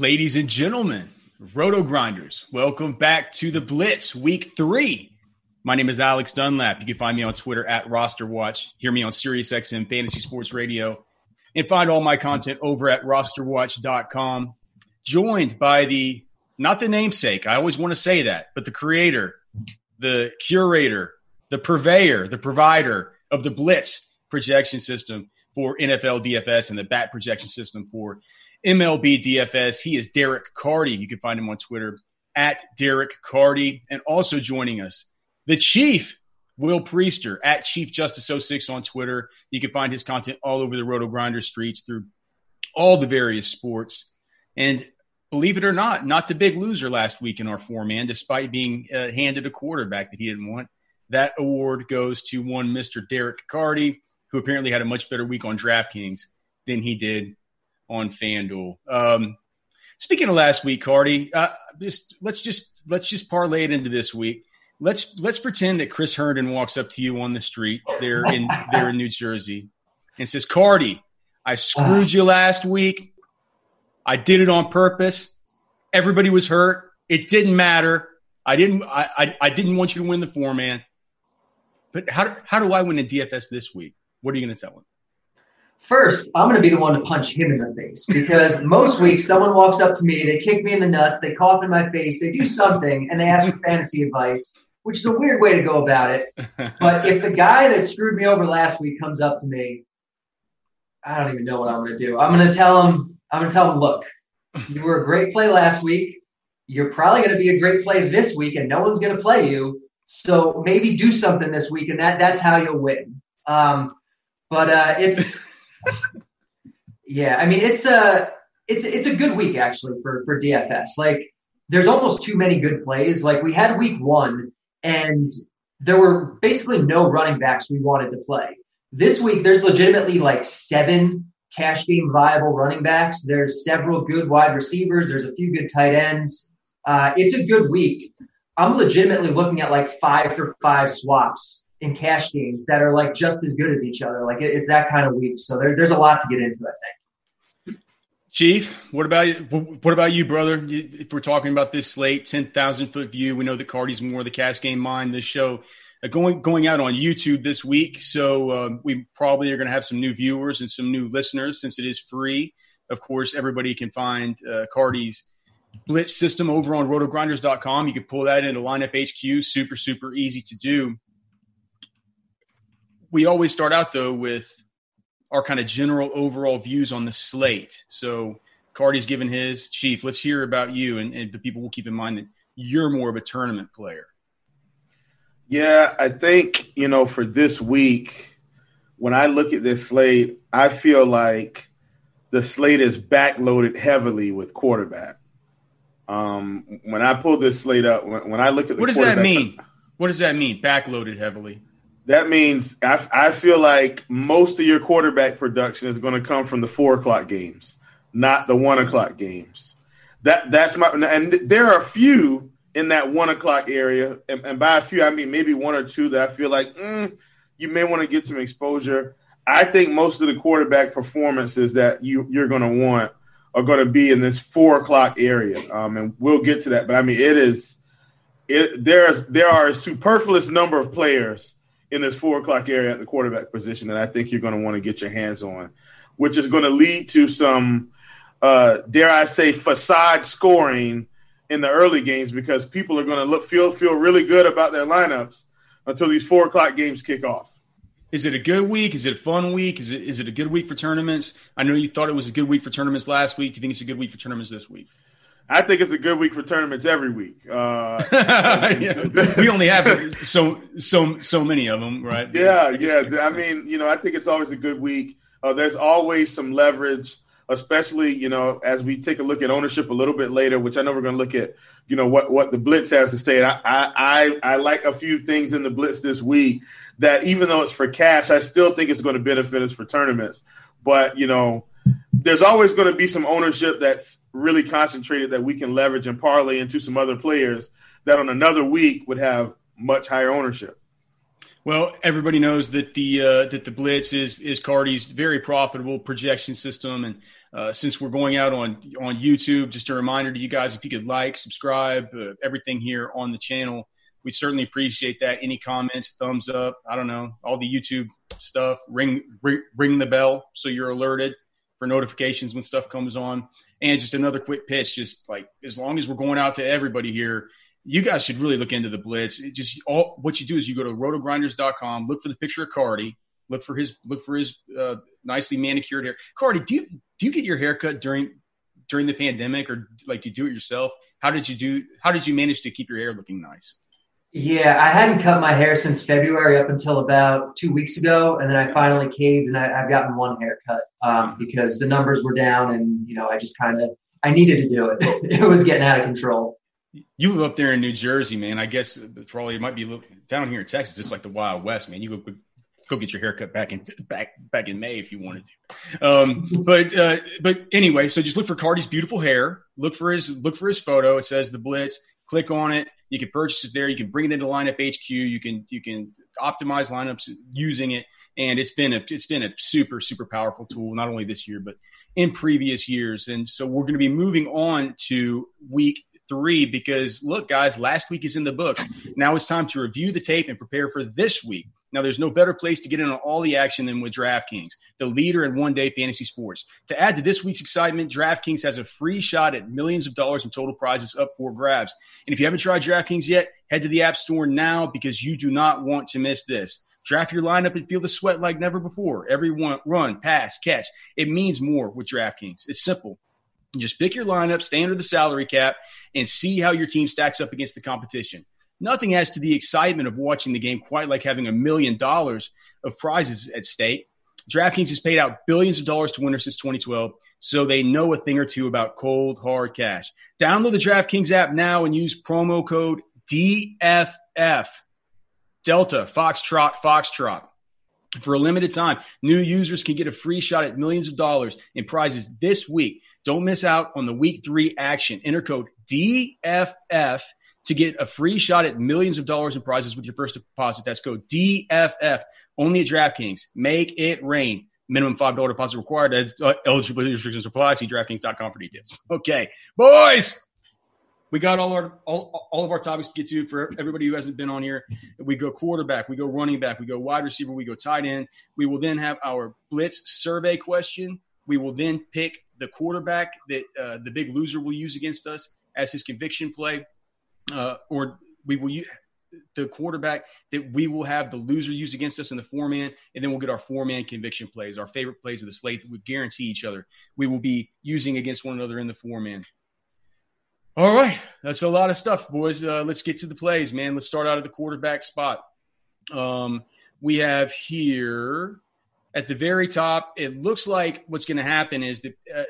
Ladies and gentlemen, Roto Grinders, welcome back to the Blitz Week 3. My name is Alex Dunlap. You can find me on Twitter at Roster Watch. Hear me on SiriusXM Fantasy Sports Radio, and find all my content over at rosterwatch.com. Joined by the not the namesake, I always want to say that, but the creator, the curator, the purveyor, the provider of the Blitz projection system for NFL DFS and the bat projection system for MLB DFS. He is Derek Carty. You can find him on Twitter at Derek Carty. And also joining us, the Chief, Will Priester, at Chief Justice 06 on Twitter. You can find his content all over the Roto Grinder streets through all the various sports. And believe it or not, not the big loser last week in our four man, despite being uh, handed a quarterback that he didn't want. That award goes to one Mr. Derek Carty, who apparently had a much better week on DraftKings than he did on FanDuel. Um, speaking of last week, Carty, uh, just let's just let's just parlay it into this week. Let's let's pretend that Chris Herndon walks up to you on the street there in there in New Jersey and says, "Carty, I screwed you last week. I did it on purpose. Everybody was hurt. It didn't matter. I didn't I I, I didn't want you to win the four man. But how how do I win a DFS this week? What are you going to tell him?" First, I'm going to be the one to punch him in the face because most weeks someone walks up to me, they kick me in the nuts, they cough in my face, they do something, and they ask for fantasy advice, which is a weird way to go about it. But if the guy that screwed me over last week comes up to me, I don't even know what I'm going to do. I'm going to tell him, I'm going to tell him, look, you were a great play last week. You're probably going to be a great play this week, and no one's going to play you. So maybe do something this week, and that that's how you'll win. Um, but uh, it's yeah, I mean it's a it's it's a good week actually for for DFS. Like there's almost too many good plays. Like we had week one and there were basically no running backs we wanted to play. This week there's legitimately like seven cash game viable running backs. There's several good wide receivers. There's a few good tight ends. Uh, it's a good week. I'm legitimately looking at like five for five swaps in cash games that are like just as good as each other. Like it, it's that kind of week. So there, there's a lot to get into, I think. Chief, what about you? What about you, brother? If we're talking about this slate, ten thousand foot view, we know that Carty's more the cash game mind. This show uh, going going out on YouTube this week, so um, we probably are going to have some new viewers and some new listeners since it is free. Of course, everybody can find uh, Carty's Blitz system over on rotogrinders.com. You can pull that into Lineup HQ. Super, super easy to do we always start out though with our kind of general overall views on the slate. So Carty's given his chief. Let's hear about you, and, and the people will keep in mind that you're more of a tournament player. Yeah, I think you know for this week, when I look at this slate, I feel like the slate is backloaded heavily with quarterback. Um, when I pull this slate up, when, when I look at the what does that mean? What does that mean? Backloaded heavily. That means I, I feel like most of your quarterback production is going to come from the four o'clock games, not the one o'clock games. That that's my and there are a few in that one o'clock area, and, and by a few I mean maybe one or two that I feel like mm, you may want to get some exposure. I think most of the quarterback performances that you you're going to want are going to be in this four o'clock area, um, and we'll get to that. But I mean, it is it there's there are a superfluous number of players in this four o'clock area at the quarterback position that I think you're going to want to get your hands on, which is going to lead to some, uh, dare I say, facade scoring in the early games because people are going to look feel feel really good about their lineups until these four o'clock games kick off. Is it a good week? Is it a fun week? Is it is it a good week for tournaments? I know you thought it was a good week for tournaments last week. Do you think it's a good week for tournaments this week? I think it's a good week for tournaments every week. Uh, yeah. we only have so so so many of them, right? Yeah, yeah. I mean, you know, I think it's always a good week. Uh, there's always some leverage, especially you know as we take a look at ownership a little bit later, which I know we're going to look at. You know what what the blitz has to say. I, I I I like a few things in the blitz this week that even though it's for cash, I still think it's going to benefit us for tournaments. But you know there's always going to be some ownership that's really concentrated that we can leverage and parlay into some other players that on another week would have much higher ownership. Well, everybody knows that the uh, that the blitz is is Carty's very profitable projection system, and uh, since we're going out on on YouTube, just a reminder to you guys: if you could like, subscribe, uh, everything here on the channel, we certainly appreciate that. Any comments, thumbs up, I don't know, all the YouTube stuff. Ring ring, ring the bell so you're alerted for notifications when stuff comes on. And just another quick pitch, just like as long as we're going out to everybody here, you guys should really look into the blitz. It just all what you do is you go to rotogrinders.com, look for the picture of Carty, look for his look for his uh, nicely manicured hair. Carty, do you do you get your haircut during during the pandemic or like you do it yourself? How did you do how did you manage to keep your hair looking nice? Yeah, I hadn't cut my hair since February up until about two weeks ago, and then I finally caved, and I, have gotten one haircut um, because the numbers were down, and you know I just kind of I needed to do it. it was getting out of control. You live up there in New Jersey, man. I guess probably it might be down here in Texas. It's like the Wild West, man. You go go get your haircut back in back back in May if you wanted to. Um, but uh, but anyway, so just look for Carty's beautiful hair. Look for his look for his photo. It says the Blitz. Click on it you can purchase it there. You can bring it into Lineup HQ. You can you can optimize lineups using it, and it's been a it's been a super super powerful tool not only this year but in previous years. And so we're going to be moving on to week three because look, guys, last week is in the books. Now it's time to review the tape and prepare for this week. Now, there's no better place to get in on all the action than with DraftKings, the leader in one day fantasy sports. To add to this week's excitement, DraftKings has a free shot at millions of dollars in total prizes up for grabs. And if you haven't tried DraftKings yet, head to the App Store now because you do not want to miss this. Draft your lineup and feel the sweat like never before. Every one, run, pass, catch. It means more with DraftKings. It's simple. Just pick your lineup, stay under the salary cap, and see how your team stacks up against the competition. Nothing adds to the excitement of watching the game quite like having a million dollars of prizes at stake. DraftKings has paid out billions of dollars to winners since 2012, so they know a thing or two about cold, hard cash. Download the DraftKings app now and use promo code DFF. Delta, Foxtrot, Foxtrot. For a limited time, new users can get a free shot at millions of dollars in prizes this week. Don't miss out on the week three action. Enter code DFF to get a free shot at millions of dollars in prizes with your first deposit. That's code DFF only at DraftKings. Make it rain. Minimum $5 deposit required. Uh, eligibility restrictions apply. See DraftKings.com for details. Okay, boys, we got all our all, all of our topics to get to for everybody who hasn't been on here. We go quarterback, we go running back, we go wide receiver, we go tight end. We will then have our blitz survey question. We will then pick the quarterback that uh, the big loser will use against us as his conviction play uh, or we will use the quarterback that we will have the loser use against us in the four man, and then we'll get our four man conviction plays, our favorite plays of the slate that would guarantee each other. We will be using against one another in the four man. All right, that's a lot of stuff, boys. Uh, let's get to the plays, man. Let's start out at the quarterback spot. Um, we have here at the very top, it looks like what's going to happen is that uh,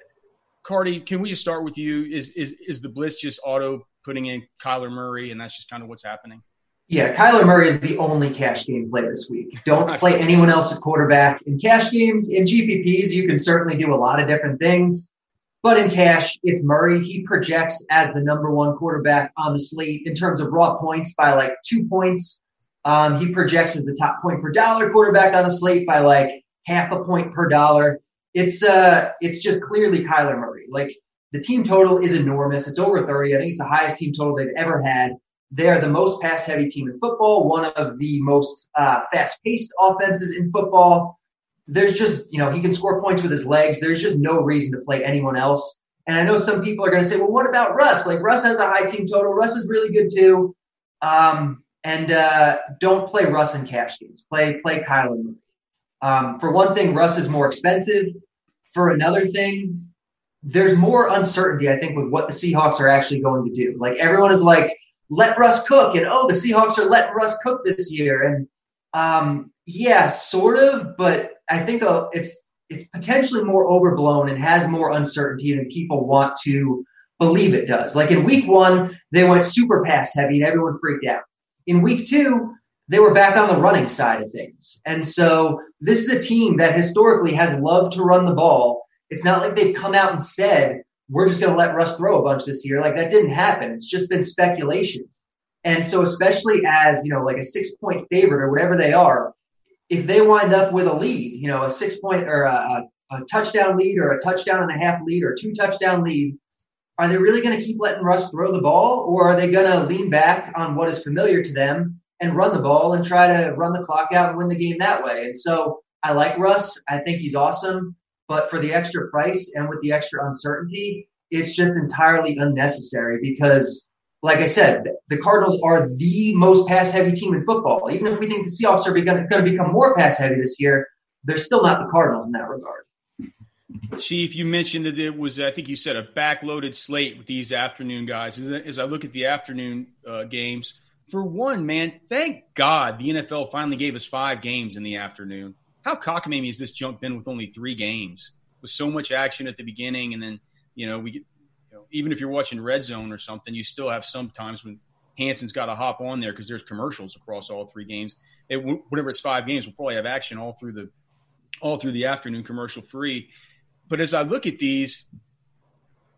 Carty. Can we just start with you? Is is is the Blitz just auto putting in Kyler Murray, and that's just kind of what's happening? Yeah, Kyler Murray is the only cash game play this week. Don't play anyone else at quarterback. In cash games, in GPPs, you can certainly do a lot of different things. But in cash, it's Murray. He projects as the number one quarterback on the slate in terms of raw points by like two points. Um, he projects as the top point per dollar quarterback on the slate by like half a point per dollar. It's uh, it's just clearly Kyler Murray. Like the team total is enormous. It's over 30. I think it's the highest team total they've ever had. They're the most pass heavy team in football, one of the most uh, fast paced offenses in football. There's just, you know, he can score points with his legs. There's just no reason to play anyone else. And I know some people are going to say, well, what about Russ? Like, Russ has a high team total. Russ is really good too. Um, and uh, don't play Russ in cash games. Play play Kyler Um, for one thing, Russ is more expensive. For another thing, there's more uncertainty, I think, with what the Seahawks are actually going to do. Like everyone is like, let Russ cook, and oh, the Seahawks are letting Russ cook this year, and um, yeah, sort of, but I think uh, it's it's potentially more overblown and has more uncertainty than people want to believe it does. Like in week one, they went super pass heavy and everyone freaked out. In week two, they were back on the running side of things. And so this is a team that historically has loved to run the ball. It's not like they've come out and said, we're just going to let Russ throw a bunch this year. Like that didn't happen. It's just been speculation. And so, especially as, you know, like a six point favorite or whatever they are, if they wind up with a lead, you know, a six point or a, a touchdown lead or a touchdown and a half lead or two touchdown lead, are they really going to keep letting Russ throw the ball or are they going to lean back on what is familiar to them and run the ball and try to run the clock out and win the game that way? And so I like Russ. I think he's awesome. But for the extra price and with the extra uncertainty, it's just entirely unnecessary because, like I said, the Cardinals are the most pass heavy team in football. Even if we think the Seahawks are going to become more pass heavy this year, they're still not the Cardinals in that regard. Chief, you mentioned that it was, I think you said, a backloaded slate with these afternoon guys. As I look at the afternoon uh, games, for one, man, thank God the NFL finally gave us five games in the afternoon how cockamamie has this jump been with only three games? With so much action at the beginning and then you know we get you know, even if you're watching red zone or something you still have sometimes when Hanson's got to hop on there because there's commercials across all three games. It, whenever it's five games we'll probably have action all through the all through the afternoon commercial free. But as I look at these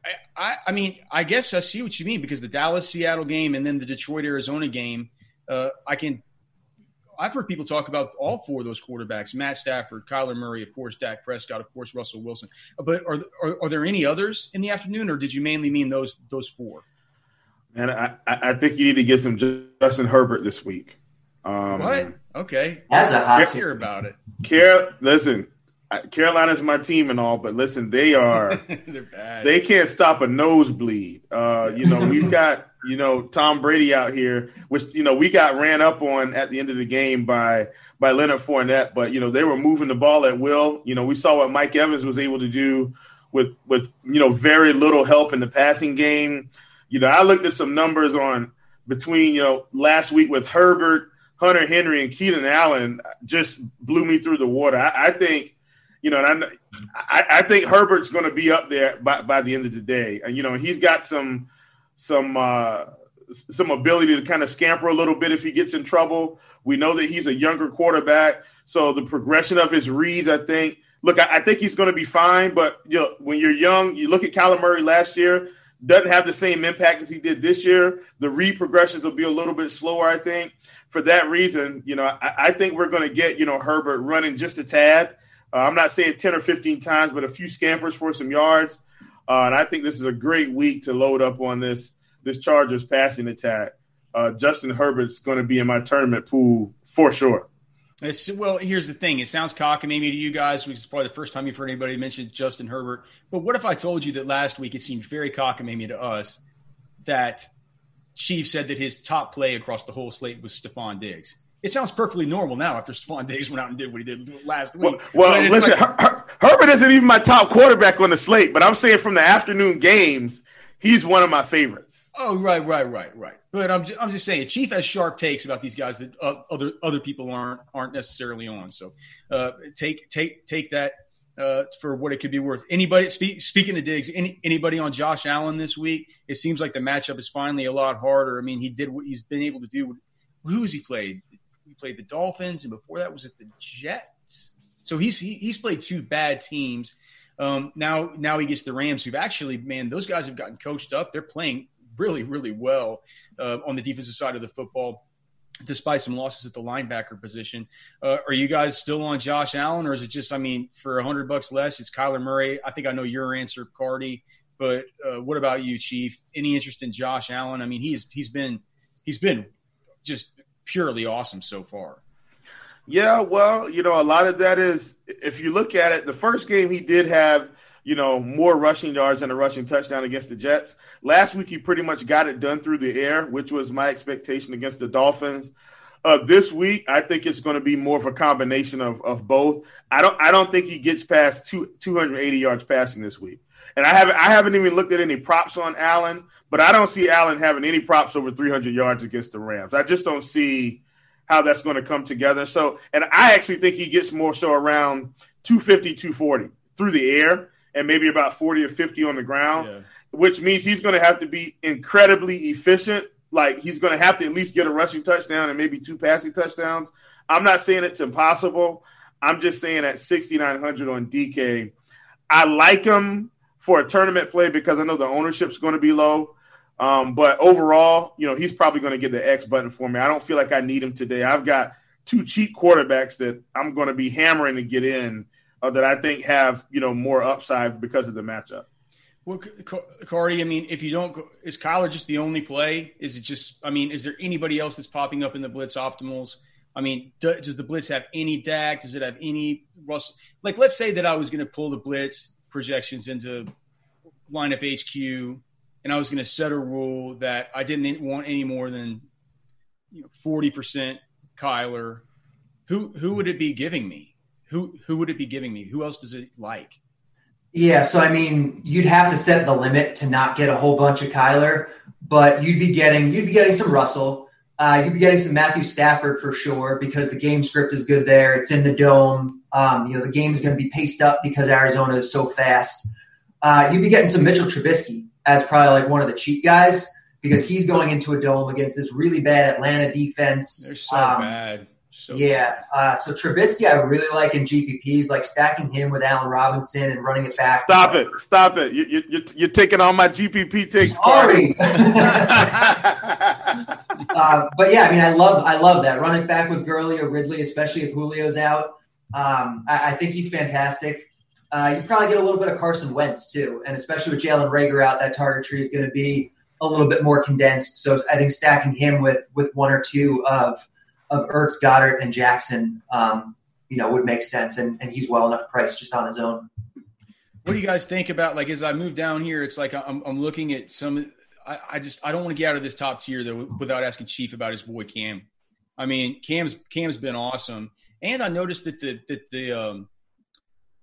I, I, I mean I guess I see what you mean because the Dallas Seattle game and then the Detroit Arizona game uh, I can I've heard people talk about all four of those quarterbacks: Matt Stafford, Kyler Murray, of course, Dak Prescott, of course, Russell Wilson. But are are, are there any others in the afternoon, or did you mainly mean those those four? And I, I think you need to get some Justin Herbert this week. Um, what? Okay, that's a hot. Let's hear about it. Care, listen, Carolina's my team and all, but listen, they are they're bad. They can't stop a nosebleed. Uh, you know, we've got you know Tom Brady out here, which you know we got ran up on at the end of the game by by Leonard Fournette, but you know they were moving the ball at will. You know, we saw what Mike Evans was able to do with with you know very little help in the passing game. You know, I looked at some numbers on between you know last week with Herbert, Hunter Henry, and Keenan Allen just blew me through the water. I, I think you know, and I, I think Herbert's going to be up there by, by the end of the day. And you know, he's got some some uh, some ability to kind of scamper a little bit if he gets in trouble. We know that he's a younger quarterback, so the progression of his reads, I think. Look, I, I think he's going to be fine, but you know, when you're young, you look at Kyler Murray last year doesn't have the same impact as he did this year. The read progressions will be a little bit slower, I think. For that reason, you know, I, I think we're going to get you know Herbert running just a tad. Uh, I'm not saying 10 or 15 times, but a few scampers for some yards. Uh, and I think this is a great week to load up on this this Chargers passing attack. Uh, Justin Herbert's going to be in my tournament pool for sure. It's, well, here's the thing. It sounds cockamamie to you guys, which is probably the first time you've heard anybody mention Justin Herbert. But what if I told you that last week it seemed very cockamamie to us that Chief said that his top play across the whole slate was Stefon Diggs? It sounds perfectly normal now after Stefon Diggs went out and did what he did last week. Well, well listen, like, Her- Her- Herbert isn't even my top quarterback on the slate, but I'm saying from the afternoon games, he's one of my favorites. Oh, right, right, right, right. But I'm just, I'm just saying, Chief has sharp takes about these guys that uh, other other people aren't aren't necessarily on. So uh, take take take that uh, for what it could be worth. Anybody speak, speaking of Diggs, any, anybody on Josh Allen this week? It seems like the matchup is finally a lot harder. I mean, he did what he's been able to do. Who has he played? He played the Dolphins, and before that was at the Jets. So he's he, he's played two bad teams. Um, now now he gets the Rams, who've actually man, those guys have gotten coached up. They're playing really really well uh, on the defensive side of the football despite some losses at the linebacker position. Uh, are you guys still on Josh Allen, or is it just, I mean, for a hundred bucks less, it's Kyler Murray? I think I know your answer, Carty. But uh, what about you, Chief? Any interest in Josh Allen? I mean, he's he's been he's been just purely awesome so far. Yeah, well, you know, a lot of that is if you look at it, the first game he did have you know, more rushing yards and a rushing touchdown against the Jets. Last week, he pretty much got it done through the air, which was my expectation against the Dolphins. Uh, this week, I think it's going to be more of a combination of, of both. I don't I don't think he gets past two, 280 yards passing this week. And I haven't I haven't even looked at any props on Allen, but I don't see Allen having any props over 300 yards against the Rams. I just don't see how that's going to come together. So, and I actually think he gets more so around 250, 240 through the air and maybe about 40 or 50 on the ground, yeah. which means he's going to have to be incredibly efficient. Like he's going to have to at least get a rushing touchdown and maybe two passing touchdowns. I'm not saying it's impossible. I'm just saying at 6,900 on DK, I like him for a tournament play because I know the ownership's going to be low. Um, but overall, you know, he's probably going to get the X button for me. I don't feel like I need him today. I've got two cheap quarterbacks that I'm going to be hammering to get in uh, that I think have you know more upside because of the matchup. Well, Carty, I mean, if you don't, is Kyler just the only play? Is it just? I mean, is there anybody else that's popping up in the blitz optimals? I mean, do, does the blitz have any Dak? Does it have any Russell? Like, let's say that I was going to pull the blitz projections into lineup HQ, and I was going to set a rule that I didn't want any more than forty you know, percent Kyler. Who who would it be giving me? who who would it be giving me? Who else does it like? Yeah, so I mean, you'd have to set the limit to not get a whole bunch of Kyler, but you'd be getting you'd be getting some Russell. Uh, you'd be getting some Matthew Stafford for sure because the game script is good there. It's in the dome. Um, you know, the game's going to be paced up because Arizona is so fast. Uh, you'd be getting some Mitchell Trubisky as probably like one of the cheap guys because he's going into a dome against this really bad Atlanta defense. They're so um, bad. So yeah. Uh, so Trubisky, I really like in GPPs, like stacking him with Allen Robinson and running it back. Stop it! Stop it! You, you, you're, you're taking all my GPP takes. Sorry. uh, but yeah, I mean, I love I love that running back with Gurley or Ridley, especially if Julio's out. Um, I, I, think he's fantastic. Uh, you probably get a little bit of Carson Wentz too, and especially with Jalen Reagor out, that target tree is going to be a little bit more condensed. So I think stacking him with with one or two of of Ertz, Goedert, and Jackson, um, you know, would make sense. And, and he's well enough priced just on his own. What do you guys think about like as I move down here? It's like I'm, I'm looking at some. I, I just I don't want to get out of this top tier though without asking Chief about his boy Cam. I mean, Cam's Cam's been awesome, and I noticed that the that the um,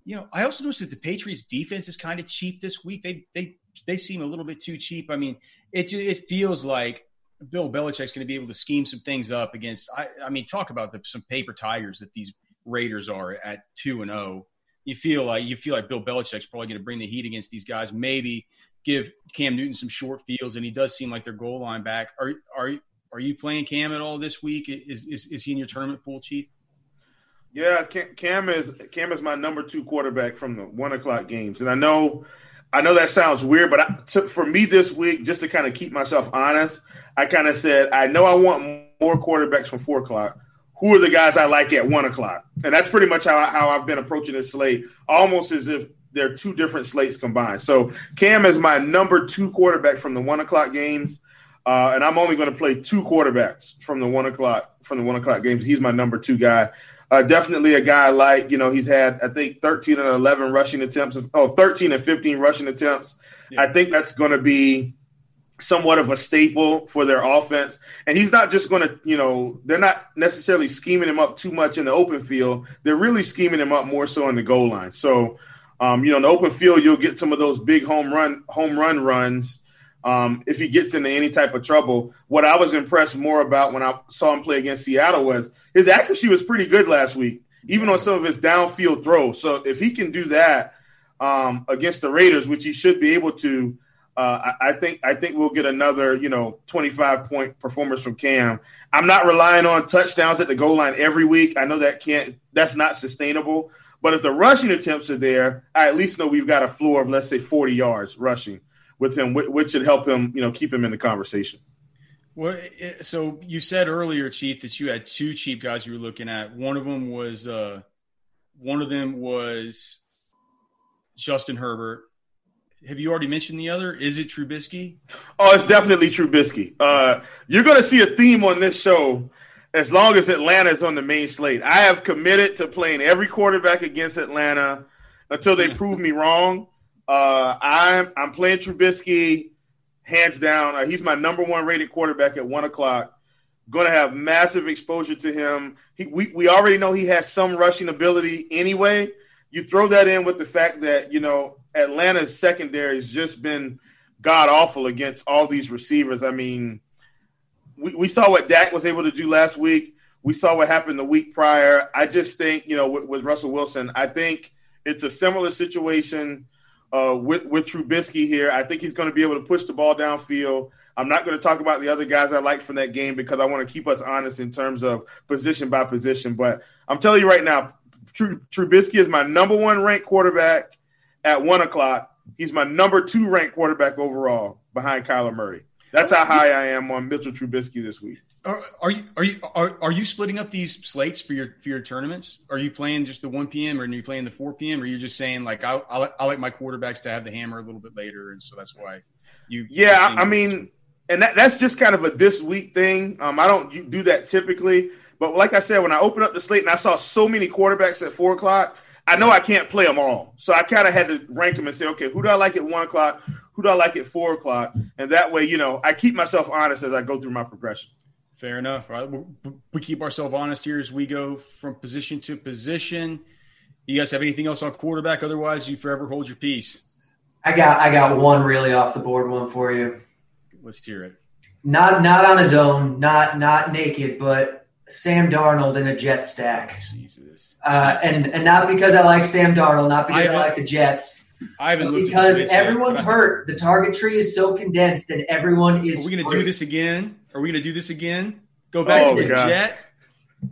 you know, I also noticed that the Patriots defense is kind of cheap this week. They they they seem a little bit too cheap. I mean, it it feels like Bill Belichick's going to be able to scheme some things up against. I, I mean, talk about the, some paper tigers that these Raiders are at two and zero. Oh. You feel like you feel like Bill Belichick's probably going to bring the heat against these guys. Maybe give Cam Newton some short fields, and he does seem like their goal line back. Are are are you playing Cam at all this week? Is is, is he in your tournament pool, Chief? Yeah, Cam is Cam is my number two quarterback from the one o'clock games, and I know I know that sounds weird, but I, to, for me this week, just to kind of keep myself honest, I kind of said I know I want more quarterbacks from four o'clock. Who are the guys I like at one o'clock? And that's pretty much how, how I've been approaching this slate, almost as if they're two different slates combined. So Cam is my number two quarterback from the one o'clock games, uh, and I'm only going to play two quarterbacks from the one o'clock from the one o'clock games. He's my number two guy. Uh, definitely a guy like, you know, he's had, I think, 13 and 11 rushing attempts. Of, oh, 13 and 15 rushing attempts. Yeah. I think that's going to be somewhat of a staple for their offense. And he's not just going to, you know, they're not necessarily scheming him up too much in the open field. They're really scheming him up more so in the goal line. So, um, you know, in the open field, you'll get some of those big home run home run runs um, if he gets into any type of trouble. What I was impressed more about when I saw him play against Seattle was his accuracy was pretty good last week, even on some of his downfield throws. So if he can do that um, against the Raiders, which he should be able to, uh, I, I, think I think we'll get another you know 25 point performance from Cam. I'm not relying on touchdowns at the goal line every week. I know that can't that's not sustainable. But if the rushing attempts are there, I at least know we've got a floor of let's say 40 yards rushing with him, which should help him, you know, keep him in the conversation. Well, so you said earlier, Chief, that you had two cheap guys you were looking at. One of them was uh, one of them was Justin Herbert. Have you already mentioned the other? Is it Trubisky? Oh, it's definitely Trubisky. Uh, you're going to see a theme on this show as long as Atlanta is on the main slate. I have committed to playing every quarterback against Atlanta until they prove me wrong. Uh, I'm I'm playing Trubisky hands down. Uh, he's my number one rated quarterback at one o'clock. Going to have massive exposure to him. He, we we already know he has some rushing ability anyway. You throw that in with the fact that you know Atlanta's secondary has just been god awful against all these receivers. I mean, we, we saw what Dak was able to do last week. We saw what happened the week prior. I just think you know with, with Russell Wilson, I think it's a similar situation uh, with with Trubisky here. I think he's going to be able to push the ball downfield. I'm not going to talk about the other guys I like from that game because I want to keep us honest in terms of position by position. But I'm telling you right now, Trubisky is my number one ranked quarterback at one o'clock. He's my number two ranked quarterback overall behind Kyler Murray. That's how high I am on Mitchell Trubisky this week. Are, are, you are you are, are you splitting up these slates for your for your tournaments? Are you playing just the one p.m. or are you playing the four p.m. or are you just saying like I I, I like my quarterbacks to have the hammer a little bit later, and so that's why you. Yeah, I mean, and that, that's just kind of a this week thing. Um, I don't do that typically, but like I said, when I opened up the slate and I saw so many quarterbacks at four o'clock, I know I can't play them all, so I kind of had to rank them and say, okay, who do I like at one o'clock? Who do I like at four o'clock? And that way, you know, I keep myself honest as I go through my progression. Fair enough. Right? We keep ourselves honest here as we go from position to position. You guys have anything else on quarterback? Otherwise, you forever hold your peace. I got I got one really off the board one for you. Let's hear it. Not not on his own, not not naked, but Sam Darnold in a jet stack. Jesus. Uh, and and not because I like Sam Darnold, not because I, I like the Jets. I haven't looked because everyone's hurt. The target tree is so condensed, and everyone is. Are we going to do this again? Are we going to do this again? Go back oh, to the God. jet.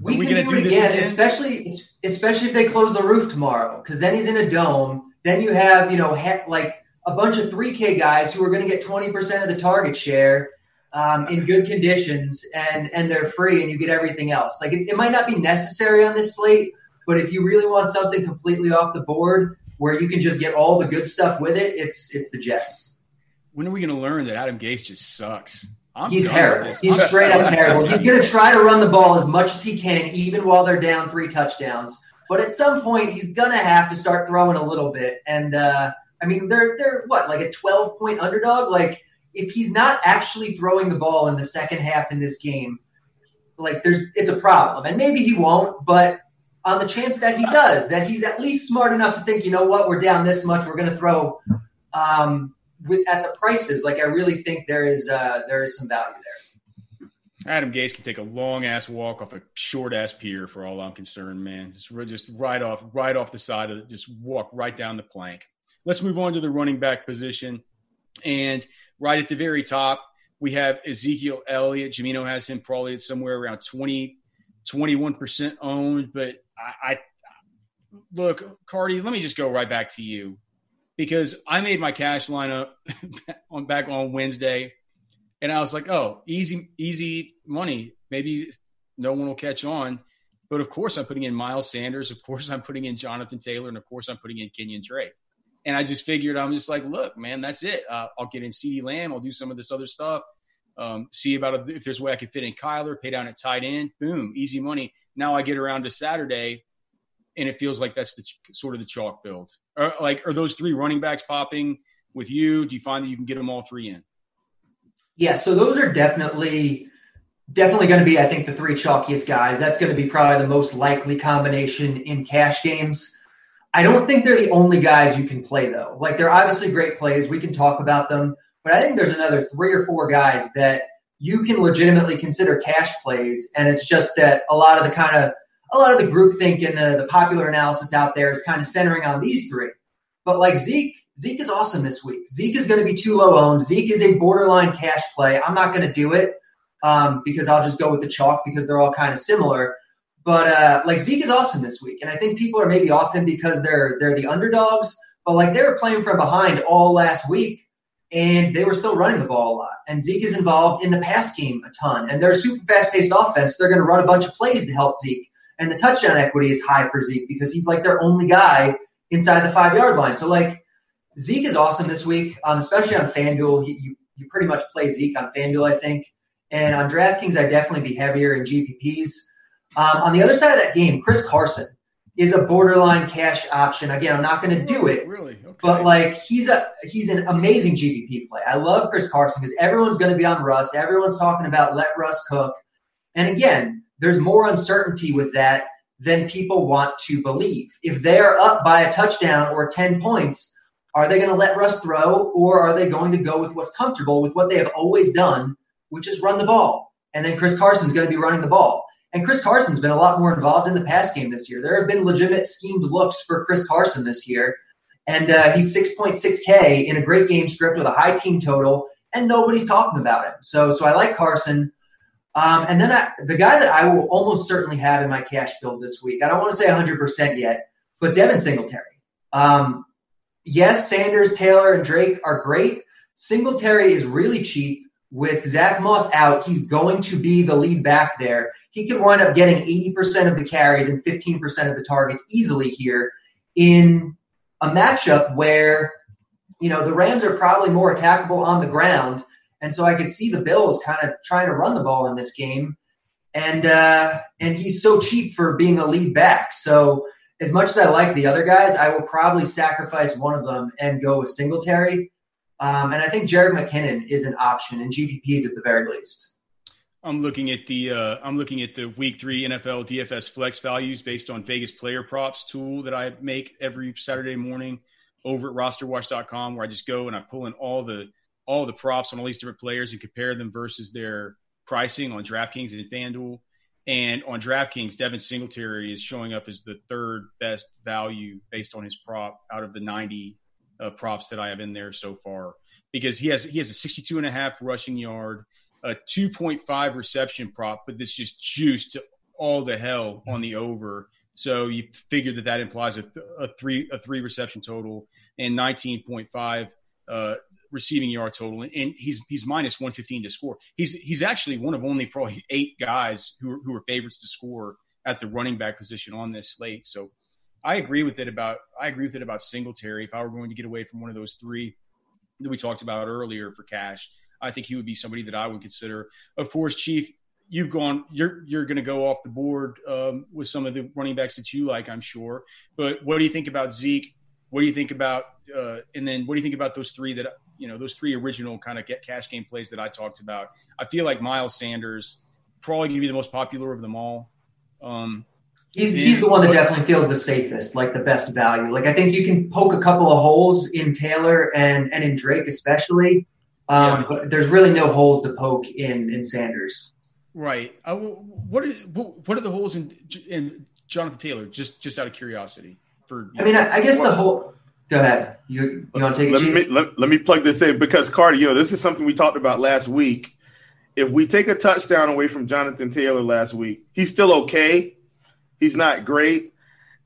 We, Are we can do, do it again, again, especially especially if they close the roof tomorrow, because then he's in a dome. Then you have you know like a bunch of three K guys who are going to get twenty percent of the target share um, in good conditions, and and they're free, and you get everything else. Like it, it might not be necessary on this slate, but if you really want something completely off the board, where you can just get all the good stuff with it, it's it's the Jets. When are we going to learn that Adam Gase just sucks? I'm He's terrible. He's straight up terrible. He's going to try to run the ball as much as he can, even while they're down three touchdowns. But at some point, he's going to have to start throwing a little bit. And uh, I mean, they're they're what like a 12 point underdog. Like if he's not actually throwing the ball in the second half in this game, like there's it's a problem. And maybe he won't, but on the chance that he does, that he's at least smart enough to think, you know what, we're down this much, we're going to throw um, with at the prices. Like I really think there is uh, there is some value there. Adam Gase can take a long ass walk off a short ass pier for all I'm concerned, man. Just just right off right off the side of it, just walk right down the plank. Let's move on to the running back position. And right at the very top, we have Ezekiel Elliott. Jamino has him probably at somewhere around 20, 21% owned, but I, I look, Carty, let me just go right back to you because I made my cash lineup on back on Wednesday, and I was like, "Oh, easy, easy money. Maybe no one will catch on." But of course, I'm putting in Miles Sanders. Of course, I'm putting in Jonathan Taylor, and of course, I'm putting in Kenyon Drake. And I just figured, I'm just like, look, man, that's it. Uh, I'll get in CeeDee Lamb. I'll do some of this other stuff. Um, see about if there's a way I can fit in Kyler, pay down at tight end. Boom, easy money. Now I get around to Saturday and it feels like that's the sort of the chalk build. Like, are those three running backs popping with you? Do you find that you can get them all three in? Yeah, so those are definitely definitely going to be, I think, the three chalkiest guys. That's going to be probably the most likely combination in cash games. I don't think they're the only guys you can play though. Like they're obviously great plays. We can talk about them, but I think there's another three or four guys that you can legitimately consider cash plays, and it's just that a lot of the kind of a lot of the group think and the, the popular analysis out there is kind of centering on these three. But like Zeke, Zeke is awesome this week. Zeke is going to be too low owned. Zeke is a borderline cash play. I'm not going to do it um, because I'll just go with the chalk because they're all kind of similar. But uh, like Zeke is awesome this week, and I think people are maybe off him because they're they're the underdogs. But like they were playing from behind all last week, and they were still running the ball a lot. And Zeke is involved in the pass game a ton, and they're a super fast paced offense. They're going to run a bunch of plays to help Zeke, and the touchdown equity is high for Zeke because he's like their only guy inside the five yard line. So like Zeke is awesome this week, um, especially on FanDuel. He, you you pretty much play Zeke on FanDuel, I think. And on DraftKings, I'd definitely be heavier in GPPs. Um, on the other side of that game, Chris Carson is a borderline cash option. Again, I'm not going to do it. Really? Okay. But like he's a he's an amazing GPP play. I love Chris Carson because everyone's going to be on Russ. Everyone's talking about let Russ cook. And again, there's more uncertainty with that than people want to believe. If they're up by a touchdown or 10 points, are they going to let Russ throw or are they going to go with what's comfortable with what they have always done, which is run the ball? And then Chris Carson's going to be running the ball. And Chris Carson's been a lot more involved in the pass game this year. There have been legitimate schemed looks for Chris Carson this year. And uh, he's 6.6K in a great game script with a high team total, and nobody's talking about him. So, so I like Carson. Um, and then I, the guy that I will almost certainly have in my cash build this week, I don't want to say 100% yet, but Devin Singletary. Um, yes, Sanders, Taylor, and Drake are great. Singletary is really cheap. With Zach Moss out, he's going to be the lead back there. He could wind up getting 80% of the carries and 15% of the targets easily here in a matchup where, you know, the Rams are probably more attackable on the ground. And so I could see the Bills kind of trying to run the ball in this game. And uh, and he's so cheap for being a lead back. So as much as I like the other guys, I will probably sacrifice one of them and go with Singletary. Um, and I think Jerick McKinnon is an option in GPPs at the very least. I'm looking at the uh, I'm looking at the Week Three NFL DFS flex values based on Vegas Player Props tool that I make every Saturday morning over at RosterWatch.com, where I just go and I pull in all the all the props on all these different players and compare them versus their pricing on DraftKings and FanDuel. And on DraftKings, Devin Singletary is showing up as the third best value based on his prop out of the 90 uh, props that I have in there so far because he has he has a 62 and a half rushing yard, a 2.5 reception prop, but this just juiced to all the hell on the over. So you figure that that implies a, th- a three a three reception total and 19.5 uh, receiving yard total, and he's he's minus 115 to score. He's he's actually one of only probably eight guys who who are favorites to score at the running back position on this slate. So I agree with it about I agree with it about Singletary. If I were going to get away from one of those three that we talked about earlier for cash, I think he would be somebody that I would consider. Of course, Chief, you've gone you're you're going to go off the board um, with some of the running backs that you like, I'm sure. But what do you think about Zeke? What do you think about uh, and then what do you think about those three that you know those three original kind of get cash game plays that I talked about? I feel like Miles Sanders probably going to be the most popular of them all. Um, He's, he's the one that definitely feels the safest, like the best value. Like I think you can poke a couple of holes in Taylor and and in Drake especially, um, yeah. but there's really no holes to poke in in Sanders. Right. Uh, what are what are the holes in in Jonathan Taylor? Just just out of curiosity. For I mean, I, I guess what? the whole. Go ahead. You you want to take let me let, let me plug this in because Carty, you know, this is something we talked about last week. If we take a touchdown away from Jonathan Taylor last week, he's still okay He's not great.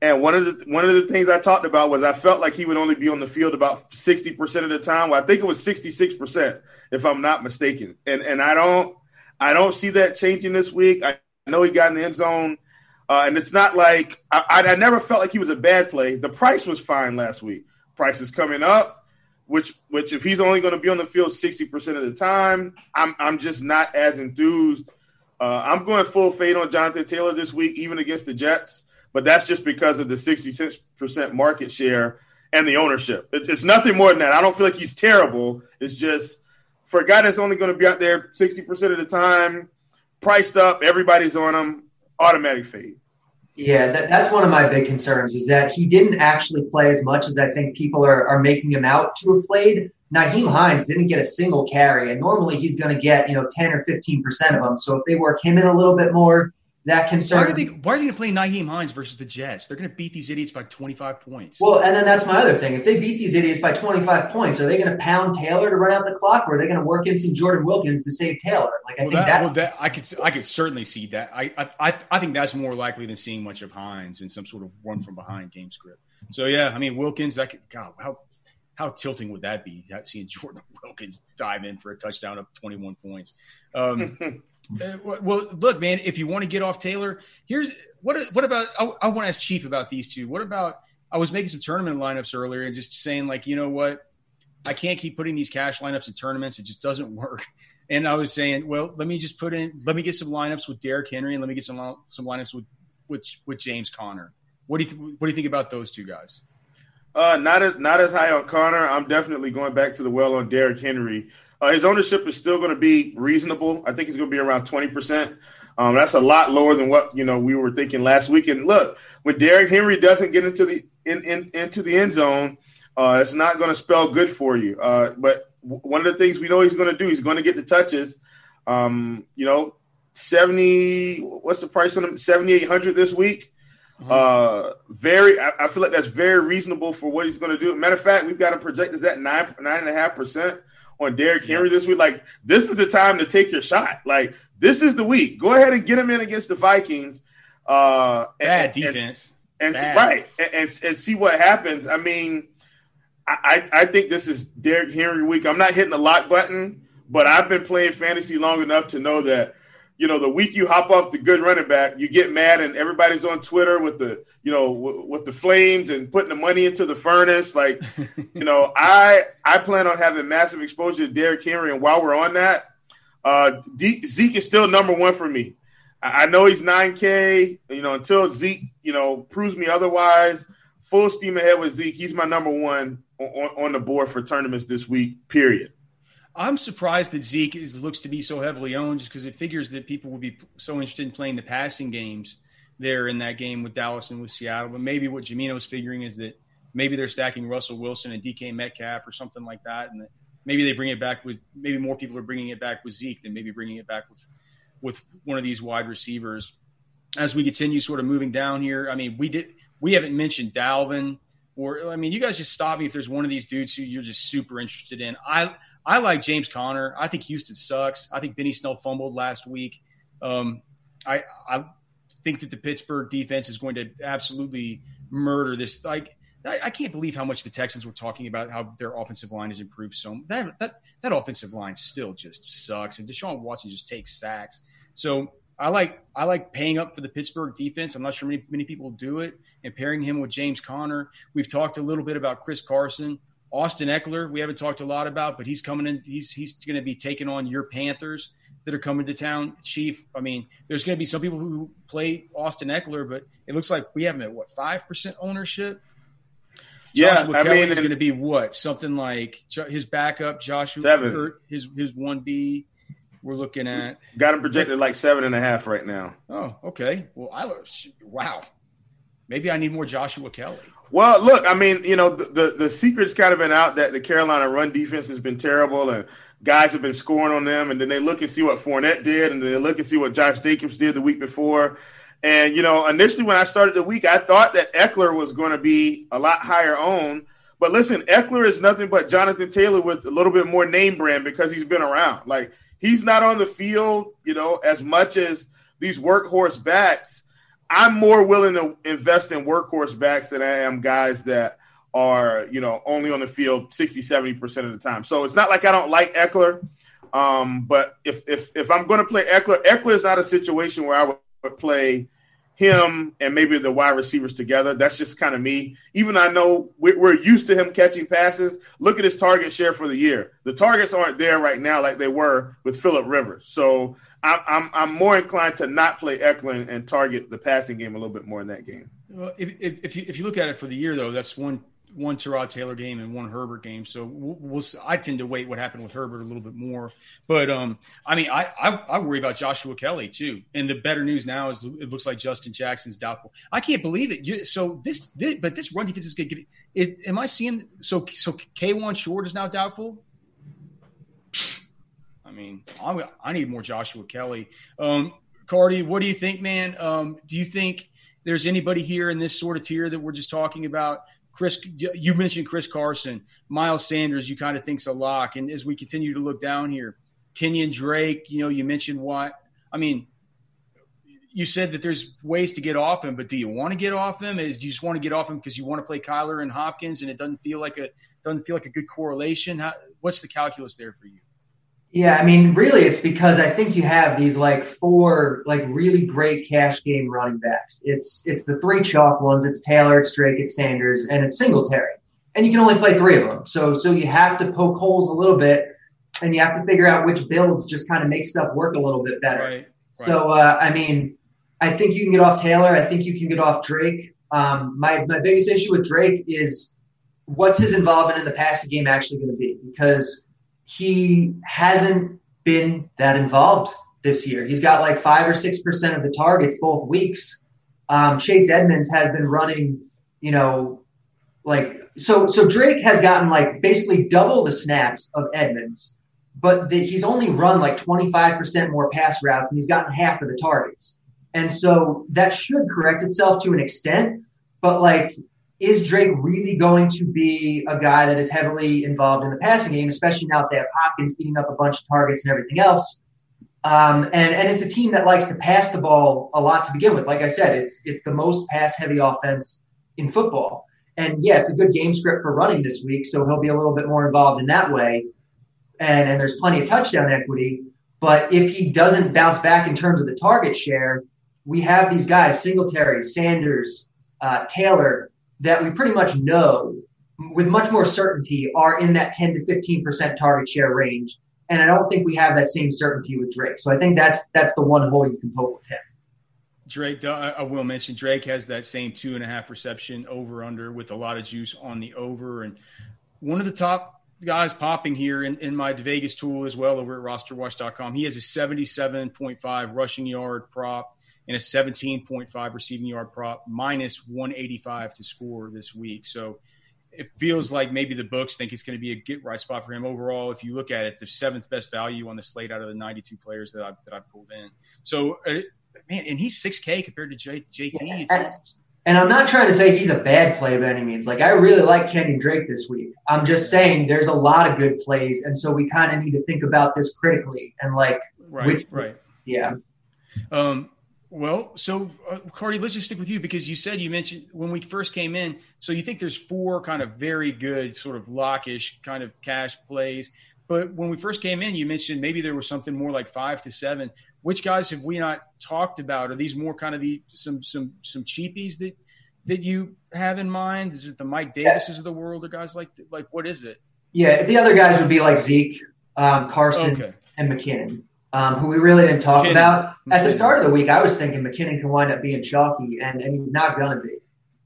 And one of the one of the things I talked about was I felt like he would only be on the field about sixty percent of the time. Well, I think it was sixty six percent, if I'm not mistaken. And and I don't I don't see that changing this week. I know he got in the end zone, uh, and it's not like I, I, I never felt like he was a bad play. The price was fine last week. Price is coming up, which which if he's only going to be on the field sixty percent of the time, I'm I'm just not as enthused uh, I'm going full fade on Jonathan Taylor this week, even against the Jets, but that's just because of the 66% market share and the ownership. It's, it's nothing more than that. I don't feel like he's terrible. It's just for a guy that's only going to be out there 60% of the time, priced up, everybody's on him, automatic fade. Yeah, that, that's one of my big concerns is that he didn't actually play as much as I think people are, are making him out to have played Nyheim Hines didn't get a single carry, and normally he's going to get you know 10 or 15 percent of them. So if they work him in a little bit more, that concern. Why are they, why are they going to play Nyheim Hines versus the Jets? They're going to beat these idiots by 25 points. Well, and then that's my other thing. If they beat these idiots by 25 points, are they going to pound Taylor to run out the clock, or are they going to work in some Jordan Wilkins to save Taylor? Like I well, think that, that's. Well, that, I could I could certainly see that. I, I I think that's more likely than seeing much of Hines in some sort of run from behind game script. So yeah, I mean Wilkins. That could God how how tilting would that be? Seeing Jordan Wilkins dive in for a touchdown of 21 points. Um, Uh, well, look, man. If you want to get off Taylor, here's what. What about? I, I want to ask Chief about these two. What about? I was making some tournament lineups earlier and just saying, like, you know what? I can't keep putting these cash lineups in tournaments. It just doesn't work. And I was saying, well, let me just put in. Let me get some lineups with Derrick Henry, and let me get some some lineups with with with James Conner. What do you th- What do you think about those two guys? Uh, not as not as high on Conner. I'm definitely going back to the well on Derrick Henry. Uh, his ownership is still going to be reasonable. I think he's going to be around 20%. Um, that's a lot lower than what you know we were thinking last week. And look, when Derrick Henry doesn't get into the in, in into the end zone, uh, it's not going to spell good for you. Uh, but w- one of the things we know he's going to do, he's going to get the touches. Um, you know, seventy. What's the price on him? Seventy eight hundred this week. Uh-huh. Uh, very. I, I, feel like that's very reasonable for what he's going to do. Matter of fact, we've got him projected at nine nine and a half percent on Derrick Henry this week. Like, this is the time to take your shot. Like, this is the week. Go ahead and get him in against the Vikings. Uh, Bad and, defense. And, and right, and, and, and, see what happens. I mean, I, I think this is Derrick Henry week. I'm not hitting the lock button, but I've been playing fantasy long enough to know that you know, the week you hop off the good running back, you get mad and everybody's on Twitter with the, you know, w- with the flames and putting the money into the furnace. Like, you know, I I plan on having massive exposure to Derrick Henry, and while we're on that, uh, D- Zeke is still number one for me. I, I know he's nine K. You know, until Zeke, you know, proves me otherwise. Full steam ahead with Zeke. He's my number one on, on the board for tournaments this week. Period. I'm surprised that Zeke is, looks to be so heavily owned just because it figures that people would be so interested in playing the passing games there in that game with Dallas and with Seattle. But maybe what Jamino is figuring is that maybe they're stacking Russell Wilson and DK Metcalf or something like that, and that maybe they bring it back with maybe more people are bringing it back with Zeke than maybe bringing it back with with one of these wide receivers. As we continue sort of moving down here, I mean, we did we haven't mentioned Dalvin or I mean, you guys just stop me if there's one of these dudes who you're just super interested in. I I like James Conner. I think Houston sucks. I think Benny Snell fumbled last week. Um, I I think that the Pittsburgh defense is going to absolutely murder this. Like I, I, can't believe how much the Texans were talking about how their offensive line has improved. So that that that offensive line still just sucks, and Deshaun Watson just takes sacks. So I like I like paying up for the Pittsburgh defense. I'm not sure many many people do it, and pairing him with James Conner. We've talked a little bit about Chris Carson. Austin Ekeler, we haven't talked a lot about, but he's coming in. He's he's going to be taking on your Panthers that are coming to town. Chief, I mean, there's going to be some people who play Austin Ekeler, but it looks like we have him at what five percent ownership. Yeah, Joshua I Kelley mean, is going to be what something like his backup, Joshua, seven. his his one B. We're looking at got him projected like seven and a half right now. Oh, okay. Well, I wow. Maybe I need more Joshua Kelley. Well, look, I mean, you know, the, the, the secret's kind of been out that the Carolina run defense has been terrible and guys have been scoring on them. And then they look and see what Fournette did, and then they look and see what Josh Jacobs did the week before. And, you know, initially when I started the week, I thought that Ekeler was going to be a lot higher owned. But listen, Ekeler is nothing but Jonathan Taylor with a little bit more name brand because he's been around. Like, he's not on the field, you know, as much as these workhorse backs I'm more willing to invest in workhorse backs than I am guys that are, you know, only on the field 60, 70% of the time. So it's not like I don't like Ekeler. Um, but if if if I'm going to play Ekeler, Ekeler is not a situation where I would play him and maybe the wide receivers together. That's just kind of me. Even I know we're used to him catching passes. Look at his target share for the year. The targets aren't there right now like they were with Philip Rivers. So I'm, I'm, more inclined to not play Ekeler and target the passing game a little bit more in that game. Well, if, if, if, you, if you look at it for the year, though, that's one one Tyrod Taylor game and one Herbert game. So we'll, we'll, I tend to wait what happened with Herbert a little bit more. But um, I mean, I, I, I worry about Joshua Kelley too. And the better news now is it looks like Justin Jackson's doubtful. I can't believe it. You, so this, this, but this run defense is going to get it. Am I seeing so so K one Short is now doubtful? I mean, I, I need more Joshua Kelley. Um, Carty, what do you think, man? Um, do you think there's anybody here in this sort of tier that we're just talking about? Chris, you mentioned Chris Carson, Miles Sanders. You kind of think's a lock, and as we continue to look down here, Kenyan Drake. You know, you mentioned what I mean. You said that there's ways to get off him, but do you want to get off him? Is do you just want to get off him because you want to play Kyler and Hopkins, and it doesn't feel like a doesn't feel like a good correlation? How, what's the calculus there for you? Yeah, I mean, really, it's because I think you have these like four like really great cash game running backs. It's it's the three chalk ones. It's Taylor, it's Drake, it's Sanders, and it's Singletary. And you can only play three of them. So so you have to poke holes a little bit, and you have to figure out which builds just kind of make stuff work a little bit better. Right, right. So uh, I mean, I think you can get off Taylor. I think you can get off Drake. Um, my my biggest issue with Drake is what's his involvement in the passing game actually going to be because he hasn't been that involved this year. He's got like five or six percent of the targets both weeks. Um, Chase Edmonds has been running, you know, like so. So Drake has gotten like basically double the snaps of Edmonds, but the, he's only run like twenty five percent more pass routes, and he's gotten half of the targets. And so that should correct itself to an extent, but like is Drake really going to be a guy that is heavily involved in the passing game, especially now that they have Hopkins eating up a bunch of targets and everything else? Um, and, and it's a team that likes to pass the ball a lot to begin with. Like I said, it's it's the most pass heavy offense in football. And yeah, it's a good game script for running this week, so he'll be a little bit more involved in that way. And, and there's plenty of touchdown equity. But if he doesn't bounce back in terms of the target share, we have these guys, Singletary, Sanders, uh, Taylor, that we pretty much know with much more certainty are in that 10 to 15% target share range. And I don't think we have that same certainty with Drake. So I think that's that's the one hole you can poke with him. Drake, I will mention Drake has that same two and a half reception over under with a lot of juice on the over. And one of the top guys popping here in, in my Vegas tool as well over at rosterwatch.com, he has a 77.5 rushing yard prop and a 17.5 receiving yard prop, minus 185 to score this week. So it feels like maybe the books think it's going to be a get right spot for him overall. If you look at it, the seventh best value on the slate out of the 92 players that I've, that I've pulled in. So, uh, man, and he's 6K compared to J, JT. And, and, I'm not trying to say he's a bad play by any means. Like, I really like Kenny Drake this week. I'm just saying there's a lot of good plays. And so we kind of need to think about this critically and, like, right, which, right. Yeah. Um, well, so uh, Carty, let's just stick with you because you said you mentioned when we first came in. So you think there's four kind of very good sort of lockish kind of cash plays, but when we first came in, you mentioned maybe there was something more like five to seven. Which guys have we not talked about? Are these more kind of the some some some cheapies that that you have in mind? Is it the Mike Davises of the world or guys like like what is it? Yeah, the other guys would be like Zeke, um, Carson, okay. and McKinnon um, who we really didn't talk McKinnon. about. At the start of the week, I was thinking McKinnon can wind up being chalky, and, and he's not going to be.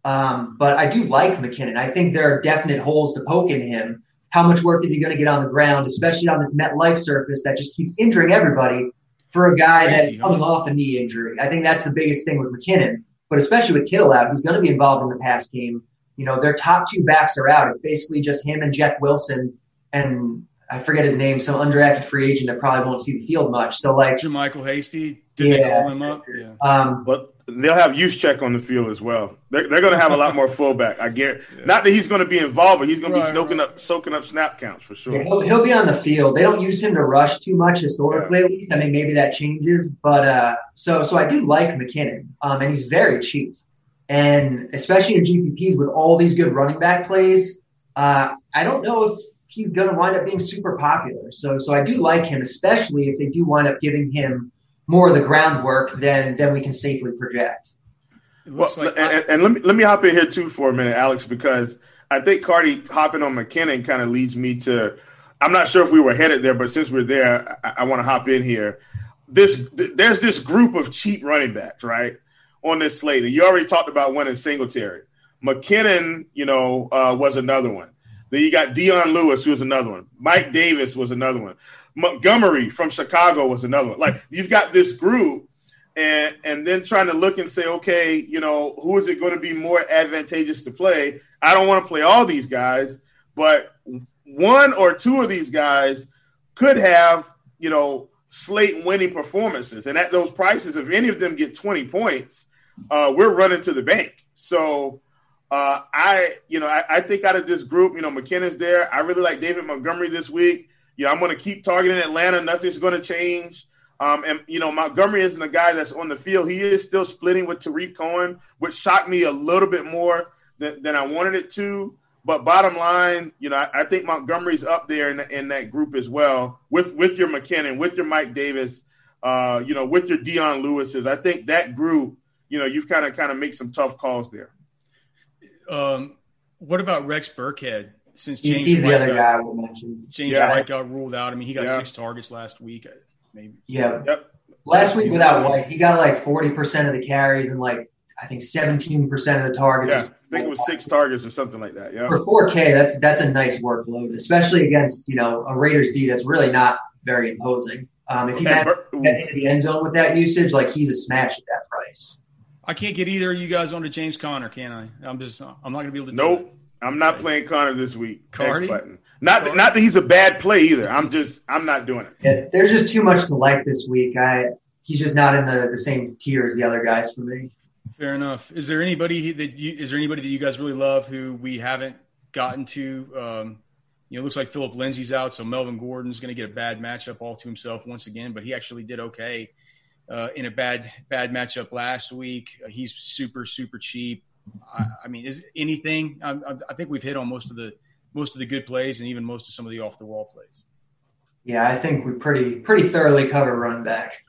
Um, but I do like McKinnon. I think there are definite holes to poke in him. How much work is he going to get on the ground, especially on this MetLife surface that just keeps injuring everybody for a guy that is coming off a knee injury? I think that's the biggest thing with McKinnon. But especially with Kittle out, he's going to be involved in the pass game. You know, their top two backs are out. It's basically just him and Jeff Wilson. And I forget his name, some undrafted free agent that probably won't see the field much. So like JaMycal Hasty, did yeah, they call him up? Yeah. Um, but they'll have Juszczyk on the field as well. They're, they're going to have a lot more fullback. I get yeah. not that he's going to be involved, but he's going right, to be soaking right. up soaking up snap counts for sure. Yeah, he'll, he'll, be on the field. They don't use him to rush too much historically, at least. I mean, maybe that changes, but uh, so so I do like McKinnon, um, and he's very cheap, and especially in GPPs with all these good running back plays. Uh, I don't know if he's going to wind up being super popular. So, so I do like him, especially if they do wind up giving him more of the groundwork than than we can safely project. Well, like and, and, let me let me hop in here too for a minute, Alex, because I think Carty hopping on McKinnon kind of leads me to. I'm not sure if we were headed there, but since we're there, I, I want to hop in here. This th- there's this group of cheap running backs, right, on this slate, and you already talked about one in Singletary. McKinnon, you know, uh, was another one. Then you got Dion Lewis, who was another one. Mike Davis was another one. Montgomery from Chicago was another one. Like you've got this group, and and then trying to look and say, okay, you know, who is it going to be more advantageous to play? I don't want to play all these guys, but one or two of these guys could have, you know, slate winning performances. And at those prices, if any of them get 20 points, uh, we're running to the bank. So uh, I, you know, I, I, think out of this group, you know, McKinnon's there. I really like David Montgomery this week. You know, I'm going to keep targeting Atlanta. Nothing's going to change. Um, and you know, Montgomery isn't a guy that's on the field. He is still splitting with Tarik Cohen, which shocked me a little bit more than, than I wanted it to. But bottom line, you know, I, I think Montgomery's up there in, in, that group as well, with with your McKinnon, with your Mike Davis, uh, you know, with your Dion Lewis's. I think that group, you know, you've kind of kind of make some tough calls there. Um, what about Rex Burkhead? Since James he's White the other got, guy we mentioned. James yeah. White got ruled out. I mean, he got Yeah. six targets last week. Maybe. Yeah. Yep. Last week without White, he got like 40% of the carries and like, I think 17% of the targets. Yeah, I think it was six targets or something like that. Yeah. For 4K, that's that's a nice workload, especially against, you know, a Raiders D that's really not very imposing. Um, if you And had Bur- get into the end zone with that usage, like he's a smash at that price. I can't get either of you guys onto James Conner, can I? I'm just. I'm not going to be able to. do Nope. it. I'm not playing Conner this week. Carty? X button. Not that, not that he's a bad play either. I'm just I'm not doing it. Yeah, there's just too much to like this week. I he's just not in the, the same tier as the other guys for me. Fair enough. Is there anybody that you is there anybody that you guys really love who we haven't gotten to? Um, you know, it looks like Philip Lindsay's out, so Melvin Gordon's going to get a bad matchup all to himself once again. But he actually did okay uh, in a bad bad matchup last week. Uh, he's super super cheap. I, I mean, is anything? I, I, think we've hit on most of the most of the good plays and even most of some of the off the wall plays. Yeah, I think we pretty pretty thoroughly cover running back.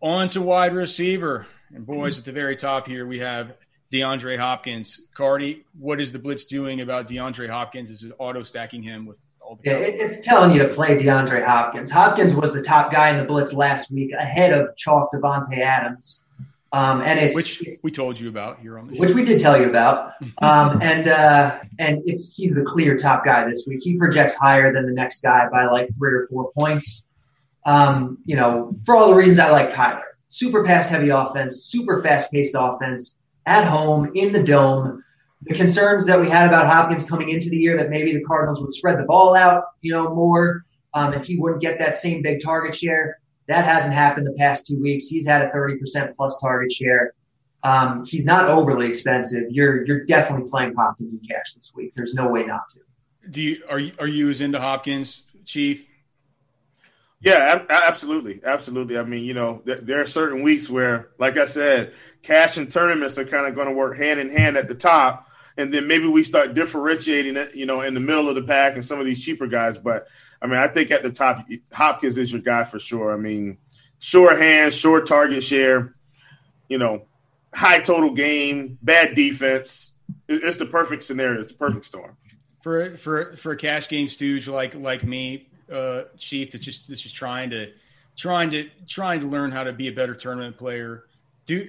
On to wide receiver. And boys, at the very top here, we have DeAndre Hopkins. Carty, what is the blitz doing about DeAndre Hopkins? Is it auto stacking him with Yeah, it's telling you to play DeAndre Hopkins. Hopkins was the top guy in the blitz last week, ahead of chalk Davante Adams, um, and it's which we told you about here on the show. which we did tell you about. Um, and uh, and it's he's the clear top guy this week. He projects higher than the next guy by like three or four points. Um, you know, for all the reasons I like Kyler. Super pass heavy offense, super fast paced offense at home in the dome. The concerns that we had about Hopkins coming into the year that maybe the Cardinals would spread the ball out, you know, more, um, and he wouldn't get that same big target share. That hasn't happened the past two weeks. He's had a 30% plus target share. Um, he's not overly expensive. You're you're definitely playing Hopkins in cash this week. There's no way not to. Do you are you are you as into Hopkins, Chief? Yeah, absolutely, absolutely. I mean, you know, th- there are certain weeks where, like I said, cash and tournaments are kind of going to work hand in hand at the top, and then maybe we start differentiating it, you know, in the middle of the pack and some of these cheaper guys. But I mean, I think at the top, Hopkins is your guy for sure. I mean, sure hands, short target share, you know, high total game, bad defense. It's the perfect scenario. It's the perfect storm. For for for a cash game stooge like like me, uh, Chief, that's just that's just trying to trying to trying to learn how to be a better tournament player. Do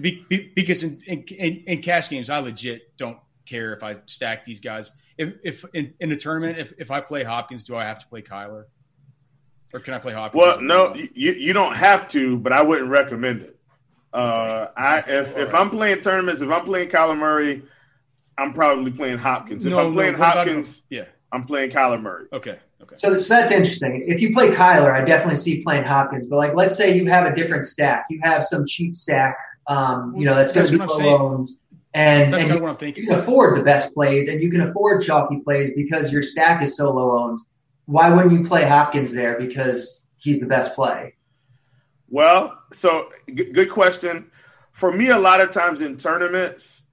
be, be because in, in in cash games, I legit don't care if I stack these guys. If if in, in a tournament, if if I play Hopkins, do I have to play Kyler, or can I play Hopkins? Well, no, you, you don't have to, but I wouldn't recommend it. Uh, I if if I'm playing tournaments, if I'm playing Kyler Murray, I'm probably playing Hopkins. If No, I'm playing no, Hopkins, yeah. I'm playing Kyler Murray. Okay. Okay. So, so that's interesting. If you play Kyler, I definitely see playing Hopkins. But like, let's say you have a different stack. You have some cheap stack. Um, you know that's going to be what I'm low owned, and, That's and kind you, of what I'm you can afford the best plays, and you can afford chalky plays because your stack is so low owned. Why wouldn't you play Hopkins there because he's the best play? Well, so g- good question. For me, a lot of times in tournaments,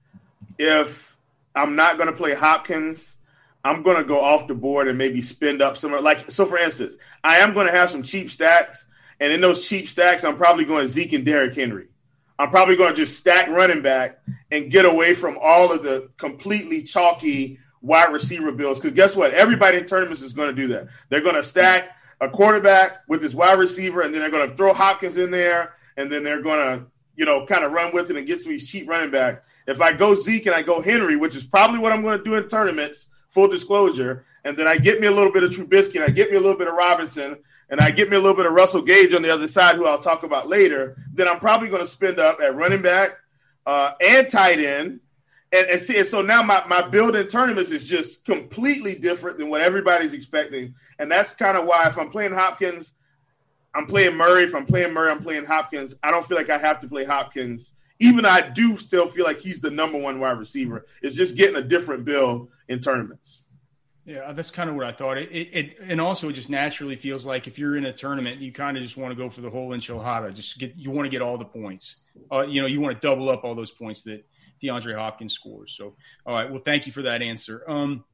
if I'm not going to play Hopkins, I'm going to go off the board and maybe spend up somewhere. Like, so for instance, I am going to have some cheap stacks. And in those cheap stacks, I'm probably going Zeke and Derrick Henry. I'm probably going to just stack running back and get away from all of the completely chalky wide receiver bills. Because guess what? Everybody in tournaments is going to do that. They're going to stack a quarterback with his wide receiver, and then they're going to throw Hopkins in there, and then they're going to you know, kind of run with it and get some these cheap running back. If I go Zeke and I go Henry, which is probably what I'm going to do in tournaments, full disclosure, and then I get me a little bit of Trubisky and I get me a little bit of Robinson and I get me a little bit of Russell Gage on the other side, who I'll talk about later, then I'm probably going to spend up at running back uh, and tight end. And, and see, and so now my, my build in tournaments is just completely different than what everybody's expecting. And that's kind of why if I'm playing Hopkins, I'm playing Murray. If I'm playing Murray, I'm playing Hopkins. I don't feel like I have to play Hopkins. Even I do still feel like he's the number one wide receiver. It's just getting a different bill in tournaments. Yeah, that's kind of what I thought. It, it, it, and also it just naturally feels like if you're in a tournament, you kind of just want to go for the whole enchilada. Just get you want to get all the points. Uh, you know, you want to double up all those points that DeAndre Hopkins scores. So, all right, well, thank you for that answer. Um,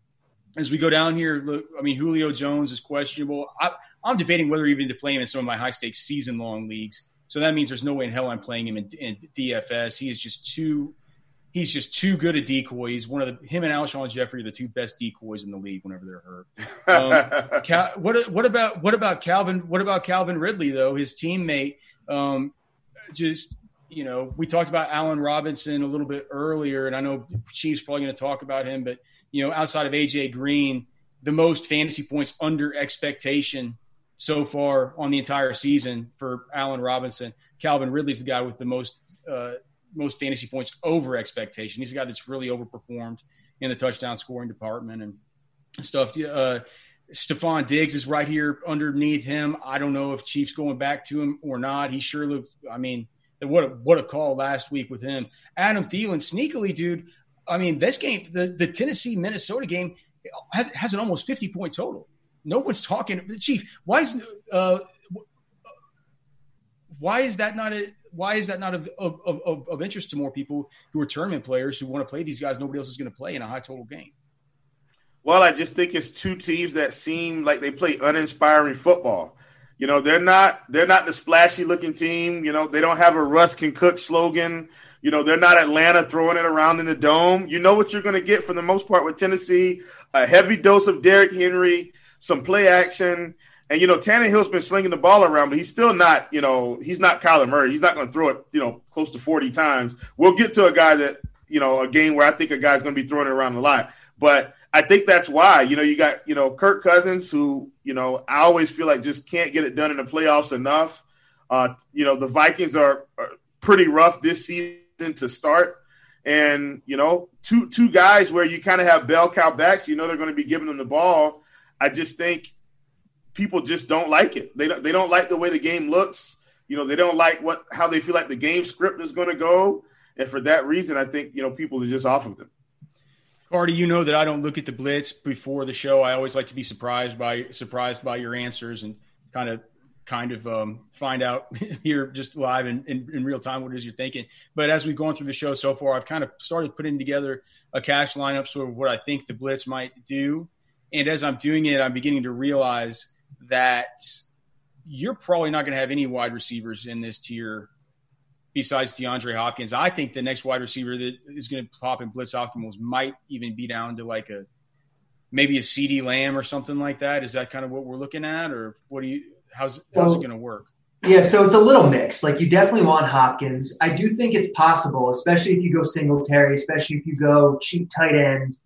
as we go down here, look, I mean, Julio Jones is questionable. I, I'm debating whether even to play him in some of my high stakes season long leagues. So that means there's no way in hell I'm playing him in, in DFS. He is just too he's just too good a decoy. He's one of the him and Alshon Jeffery are the two best decoys in the league whenever they're hurt. Um, Cal, what what about what about Calvin? What about Calvin Ridley though? His teammate, um, just you know, we talked about Allen Robinson a little bit earlier, and I know Chiefs probably going to talk about him, but you know, outside of AJ Green, the most fantasy points under expectation so far on the entire season for Allen Robinson. Calvin Ridley's the guy with the most uh, most fantasy points over expectation. He's a guy that's really overperformed in the touchdown scoring department and stuff. Uh, Stefon Diggs is right here underneath him. I don't know if Chiefs going back to him or not. He sure looks. I mean, what a, what a call last week with him. Adam Thielen, sneakily, dude. I mean, this game, the the Tennessee Minnesota game, has, has an almost fifty point total. No one's talking. The Chief, why is uh, why is that not a why is that not of, of, of, of interest to more people who are tournament players who want to play these guys? Nobody else is going to play in a high total game. Well, I just think it's two teams that seem like they play uninspiring football. You know, they're not they're not the splashy looking team. You know, they don't have a Russ can cook slogan. You know, they're not Atlanta throwing it around in the dome. You know what you're going to get for the most part with Tennessee: a heavy dose of Derrick Henry, some play action, and you know, Tannehill's been slinging the ball around, but he's still not, you know, he's not Kyler Murray. He's not going to throw it, you know, close to 40 times. We'll get to a guy that, you know, a game where I think a guy's going to be throwing it around a lot. But I think that's why, you know, you got, you know, Kirk Cousins, who, you know, I always feel like just can't get it done in the playoffs enough. Uh, you know, the Vikings are, are pretty rough this season to start. And, you know, two two guys where you kind of have bell cow backs, you know they're going to be giving them the ball. I just think people just don't like it. They don't, they don't like the way the game looks. You know, they don't like what how they feel like the game script is going to go, and for that reason, I think you know people are just off of them. Carty, you know that I don't look at the blitz before the show. I always like to be surprised by surprised by your answers and kind of kind of um, find out here just live in, in, real time what it is you're thinking. But as we've gone through the show so far, I've kind of started putting together a cash lineup, sort of what I think the blitz might do. And as I'm doing it, I'm beginning to realize – that you're probably not going to have any wide receivers in this tier besides DeAndre Hopkins. I think the next wide receiver that is going to pop in blitz optimals might even be down to like a maybe a CeeDee Lamb or something like that. Is that kind of what we're looking at, or what do you? How's how's it going to work? Yeah, so it's a little mixed. Like you definitely want Hopkins. I do think it's possible, especially if you go Singletary, especially if you go cheap tight end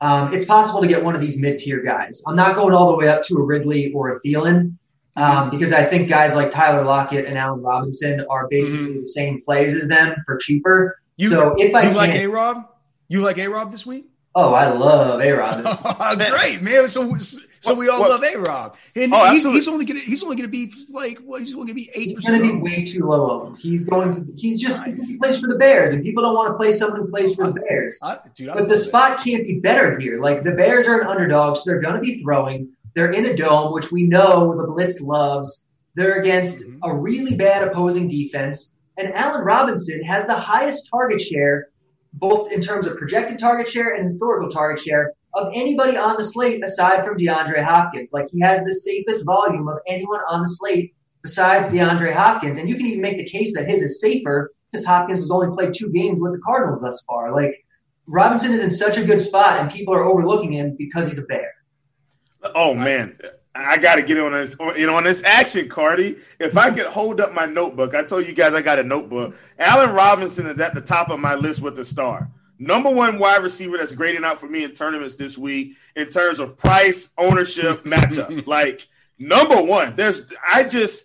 um, it's possible to get one of these mid-tier guys. I'm not going all the way up to a Ridley or a Thielen um, because I think guys like Tyler Lockett and Allen Robinson are basically mm-hmm. the same plays as them for cheaper. You, so if I you like A Rob, you like A Rob this week? Oh, I love A Rob. Great man. So so we all what? love A Rob, and oh, he's, he's, only gonna he's only gonna be like what? He's only gonna be eight. He's gonna be way too low owned. He's going to. He's just nice. he plays for the Bears, and people don't want to play someone who plays for the Bears. I, dude, but the spot it. can't be better here. Like the Bears are an underdog, so they're gonna be throwing. They're in a dome, which we know the blitz loves. They're against mm-hmm. a really bad opposing defense, and Allen Robinson has the highest target share, both in terms of projected target share and historical target share of anybody on the slate aside from DeAndre Hopkins. Like he has the safest volume of anyone on the slate besides DeAndre Hopkins. And you can even make the case that his is safer because Hopkins has only played two games with the Cardinals thus far. Like Robinson is in such a good spot and people are overlooking him because he's a bear. Oh man. I got to get on this, know, on this action, Carty. If I could hold up my notebook, I told you guys I got a notebook. Allen Robinson is at the top of my list with the star. Number one wide receiver that's grading out for me in tournaments this week in terms of price, ownership, matchup. like number one, there's I just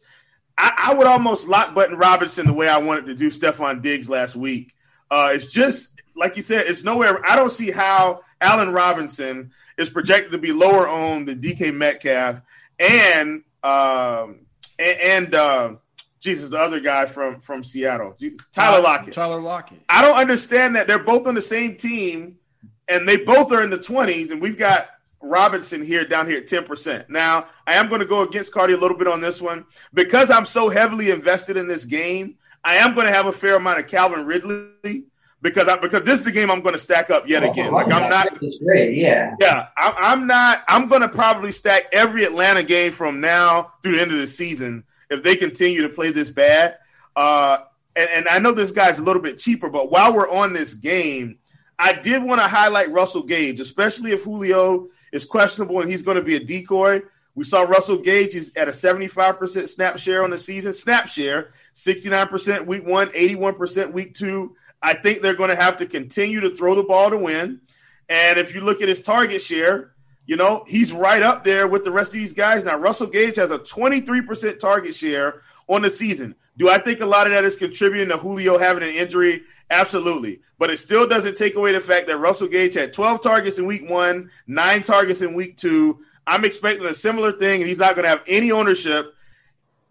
I, I, would almost lock button Robinson the way I wanted to do Stefon Diggs last week. Uh, it's just like you said, it's nowhere. I don't see how Allen Robinson is projected to be lower owned than DK Metcalf and um, and, and uh, Jesus, the other guy from from Seattle, Tyler Lockett. Tyler Lockett. I don't understand that they're both on the same team, and they both are in the twenties, and we've got Robinson here down here at ten percent. Now, I am going to go against Carty a little bit on this one because I'm so heavily invested in this game. I am going to have a fair amount of Calvin Ridley because I, because this is the game I'm going to stack up yet oh, again. Like I'm not. Great, yeah. Yeah, I, am not. I'm going to probably stack every Atlanta game from now through the end of the season if they continue to play this bad. Uh, and, and I know this guy's a little bit cheaper, but while we're on this game, I did want to highlight Russell Gage, especially if Julio is questionable and he's going to be a decoy. We saw Russell Gage is at a 75% snap share on the season. Snap share, 69% week one, 81% week two. I think they're going to have to continue to throw the ball to win. And if you look at his target share, you know, he's right up there with the rest of these guys. Now, Russell Gage has a 23% target share on the season. Do I think a lot of that is contributing to Julio having an injury? Absolutely. But it still doesn't take away the fact that Russell Gage had 12 targets in week one, nine targets in week two. I'm expecting a similar thing, and he's not going to have any ownership.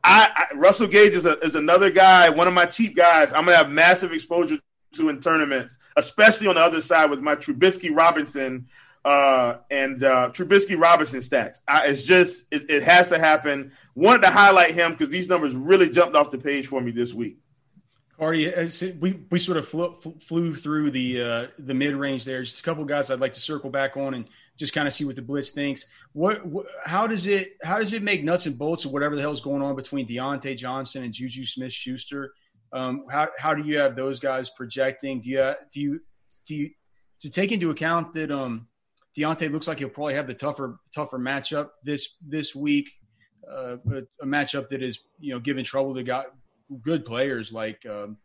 I, I, Russell Gage is, a, is another guy, one of my cheap guys. I'm going to have massive exposure to in tournaments, especially on the other side with my Trubisky Robinson uh, and uh, Trubisky Robinson stacks. I, it's just it, it, has to happen. Wanted to highlight him because these numbers really jumped off the page for me this week. Carty, we we sort of flew, flew through the uh, the mid range there. Just a couple guys I'd like to circle back on and just kind of see what the blitz thinks. What, how does it how does it make nuts and bolts of whatever the hell's going on between Diontae Johnson and Juju Smith Schuster? Um, how how do you have those guys projecting? Do you do you do you to take into account that um, Diontae looks like he'll probably have the tougher tougher matchup this this week, uh, a matchup that is you know giving trouble to got good players like um,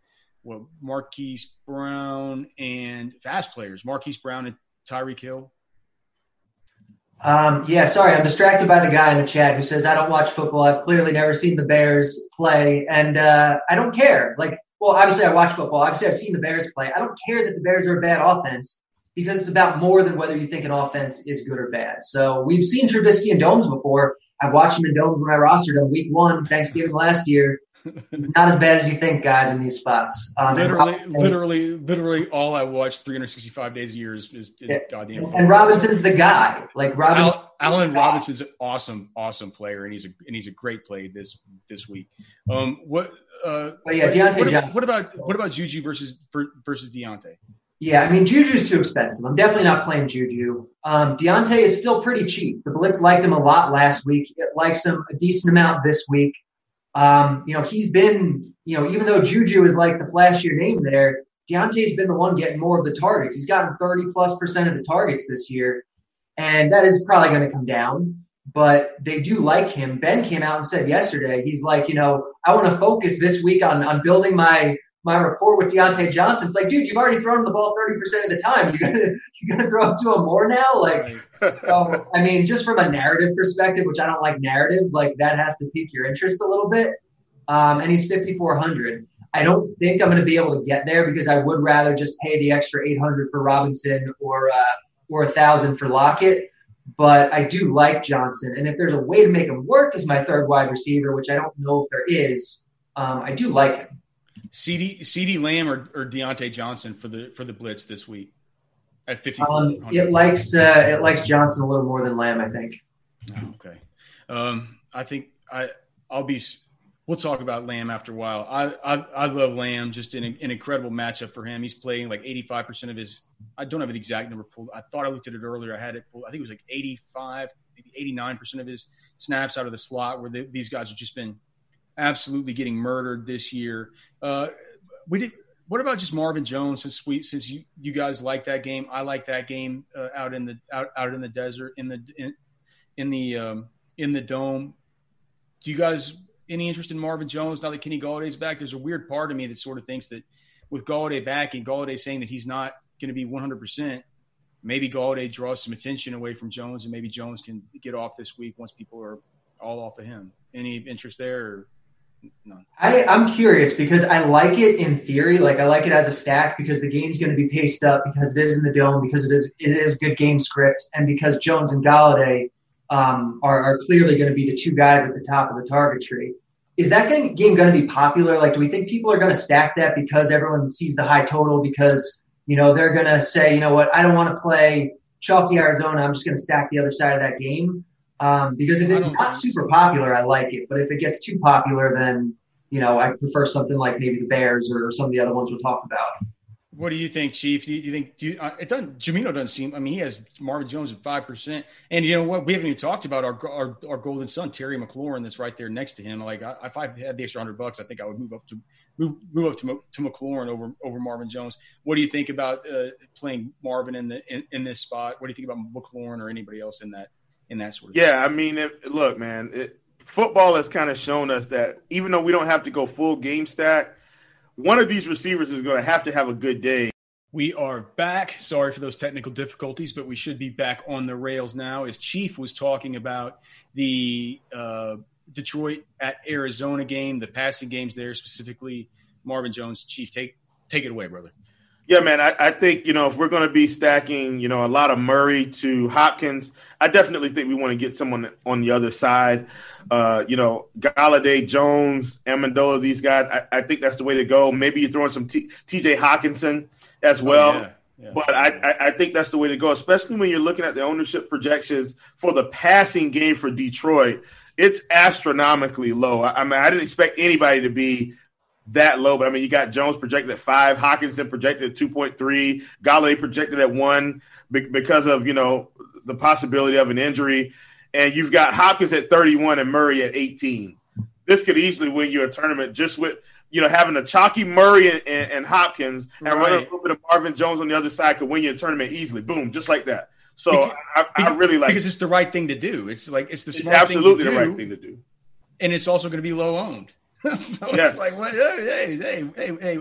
well Marquise Brown and fast players Marquise Brown and Tyreek Hill. Um, yeah, sorry, I'm distracted by the guy in the chat who says I don't watch football. I've clearly never seen the Bears play, and uh, I don't care. Like, well, obviously I watch football. Obviously I've seen the Bears play. I don't care that the Bears are a bad offense because it's about more than whether you think an offense is good or bad. So we've seen Trubisky in domes before. I've watched him in domes when I rostered him week one, Thanksgiving last year. He's not as bad as you think, guys, in these spots. Um, literally, literally, literally, all I watch 365 days a year is, is, is yeah. goddamn. And Robinson's the guy. Like Robinson, Al, Allen Robinson's an awesome, awesome player, and he's a and he's a great play this this week. Um, what? Uh, but yeah, Diontae what, What about what about Juju versus versus Diontae? Yeah, I mean Juju's too expensive. I'm definitely not playing Juju. Um, Diontae is still pretty cheap. The Blitz liked him a lot last week. It likes him a decent amount this week. Um, you know, he's been, you know, even though Juju is like the flashier name there, Diontae's been the one getting more of the targets. He's gotten 30 plus percent of the targets this year. And that is probably going to come down, but they do like him. Ben came out and said yesterday, he's like, you know, I want to focus this week on, on building my, my rapport with Diontae Johnson. It's like, dude, you've already thrown the ball 30% of the time. You're going to, you're to throw it to him more now. Like, so, I mean, just from a narrative perspective, which I don't like narratives, like that has to pique your interest a little bit. Um, and he's 5,400. I don't think I'm going to be able to get there because I would rather just pay the extra 800 for Robinson or, uh, or a thousand for Lockett. But I do like Johnson. And if there's a way to make him work as my third wide receiver, which I don't know if there is, um, I do like him. CeeDee CeeDee Lamb or, or Diontae Johnson for the for the blitz this week at fifty. Um, it likes uh, it likes Johnson a little more than Lamb, I think. Oh, okay, um, I think I I'll be. We'll talk about Lamb after a while. I I, I love Lamb. Just an, an incredible matchup for him. He's playing like eighty five percent of his. I don't have the exact number pulled. I thought I looked at it earlier. I had it pulled. I think it was like eighty five, maybe eighty nine percent of his snaps out of the slot. Where they, these guys have just been absolutely getting murdered this year. Uh, we did. What about just Marvin Jones? Since we, since you, you guys like that game, I like that game uh, out in the out, out in the desert in the in, in the um, in the dome. Do you guys any interest in Marvin Jones now that Kenny Golladay's back? There's a weird part of me that sort of thinks that with Golladay back and Golladay saying that he's not going to be 100 percent maybe Golladay draws some attention away from Jones, and maybe Jones can get off this week once people are all off of him. Any interest there? Or no. I, I'm curious because I like it in theory. Like I like it as a stack because the game's going to be paced up because it is in the dome because it is it is good game script and because Jones and Golladay um, are, are clearly going to be the two guys at the top of the target tree. Is that game going to be popular? Like, do we think people are going to stack that because everyone sees the high total because you know, they're going to say, you know what, I don't want to play chalky Arizona. I'm just going to stack the other side of that game. Um, because if it's not super popular, I like it. But if it gets too popular, then, you know, I prefer something like maybe the Bears or some of the other ones we'll talk about. What do you think, Chief? Do you, do you think do you, uh, it doesn't? Jamino doesn't seem. I mean, he has Marvin Jones at five percent, and you know what? We haven't even talked about our, our our, golden son Terry McLaurin that's right there next to him. Like, I, if I had the extra hundred bucks, I think I would move up to move move up to to McLaurin over over Marvin Jones. What do you think about uh, playing Marvin in the in, in, this spot? What do you think about McLaurin or anybody else in that in that sort of? Yeah, thing? I mean, it, look, man, it, football has kind of shown us that even though we don't have to go full game stack one of these receivers is going to have to have a good day. We are back. Sorry for those technical difficulties, but we should be back on the rails now. As Chief was talking about the uh, Detroit at Arizona game, the passing games there, specifically Marvin Jones. Chief, take take it away, brother. Yeah, man. I, I, think you know if we're going to be stacking, you know, a lot of Murray to Hopkins, I definitely think we want to get someone on the other side. Uh, you know, Golladay, Jones, Amendola, these guys. I, I, think that's the way to go. Maybe you're throwing some T, T.J. Hockenson as oh, well. Oh, yeah. Yeah. But I, I, think that's the way to go, especially when you're looking at the ownership projections for the passing game for Detroit. It's astronomically low. I, I mean, I didn't expect anybody to be that low. But I mean, you got Jones projected at five, Hockenson projected at two point three, Golladay projected at one because of you know the possibility of an injury, and you've got Hopkins at thirty one and Murray at eighteen. This could easily win you a tournament just with you know having a chalky Murray and, and, and Hopkins and right. running a little bit of Marvin Jones on the other side could win you a tournament easily. Boom, just like that. So because, I, I, really like because it's the right thing to do. It's like it's the it's absolutely the right thing to do, and it's also going to be low owned. so yes. it's like, well, hey, hey, hey, hey,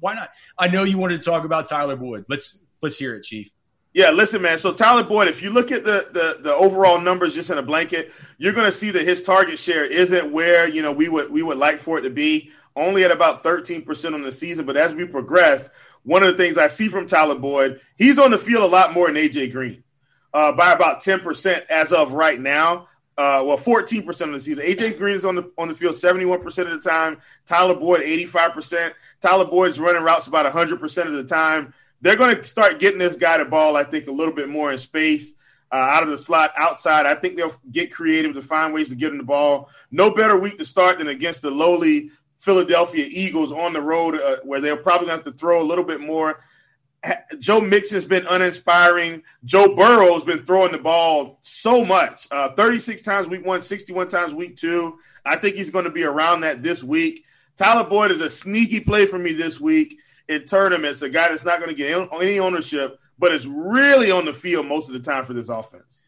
why not? I know you wanted to talk about Tyler Boyd. Let's let's hear it, Chief. Yeah, listen, man. So Tyler Boyd, if you look at the the, the overall numbers just in a blanket, you're going to see that his target share isn't where you know we would we would like for it to be. Only at about 13% on the season, but as we progress, one of the things I see from Tyler Boyd, he's on the field a lot more than AJ Green, uh, by about 10% as of right now uh, well, 14% of the season. AJ Green is on the on the field 71% of the time. Tyler Boyd 85%. Tyler Boyd's running routes about 100% of the time. They're going to start getting this guy the ball, I think, a little bit more in space. Uh, out of the slot, outside. I think they'll get creative to find ways to get him the ball. No better week to start than against the lowly Philadelphia Eagles on the road, uh, where they're probably going to have to throw a little bit more. Joe Mixon's been uninspiring. Joe Burrow's been throwing the ball so much. Uh, 36 times week one, 61 times week two. I think he's going to be around that this week. Tyler Boyd is a sneaky play for me this week in tournaments. A guy that's not going to get any ownership, but is really on the field most of the time for this offense.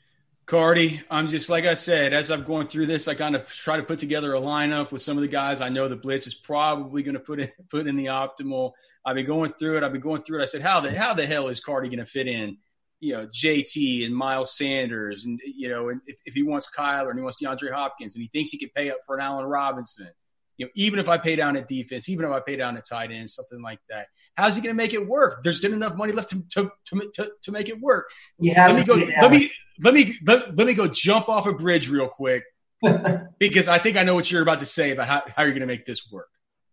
Carty, I'm just like I said, as I'm going through this, I kind of try to put together a lineup with some of the guys I know the blitz is probably going to put in put in the optimal. I've been going through it. I've been going through it. I said, how the how the hell is Carty going to fit in? You know, JT and Miles Sanders, and you know, and if, if he wants Kyler and he wants DeAndre Hopkins, and he thinks he can pay up for an Allen Robinson, you know, even if I pay down at defense, even if I pay down at tight end, something like that. How's he going to make it work? There's still enough money left to to, to, to, to make it work. Yeah, let me go. Yeah. Let me let me let, let me go jump off a bridge real quick because I think I know what you're about to say about how, how you're going to make this work.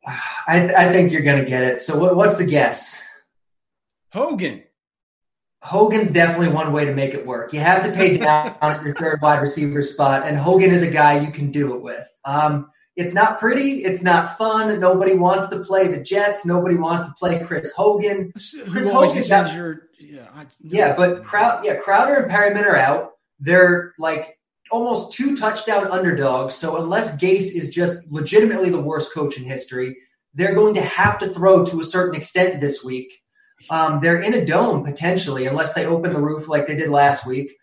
I, th- I think you're going to get it. So what, what's the guess? Hogan. Hogan's definitely one way to make it work. You have to pay down at your third wide receiver spot, and Hogan is a guy you can do it with. Um, it's not pretty. It's not fun. Nobody wants to play the Jets. Nobody wants to play Chris Hogan. Chris Hogan got, injured. Yeah, I, yeah, but Crowd, yeah, Crowder and Perriman are out. They're like almost two touchdown underdogs. So unless Gase is just legitimately the worst coach in history, they're going to have to throw to a certain extent this week. Um, they're in a dome potentially, unless they open the roof like they did last week.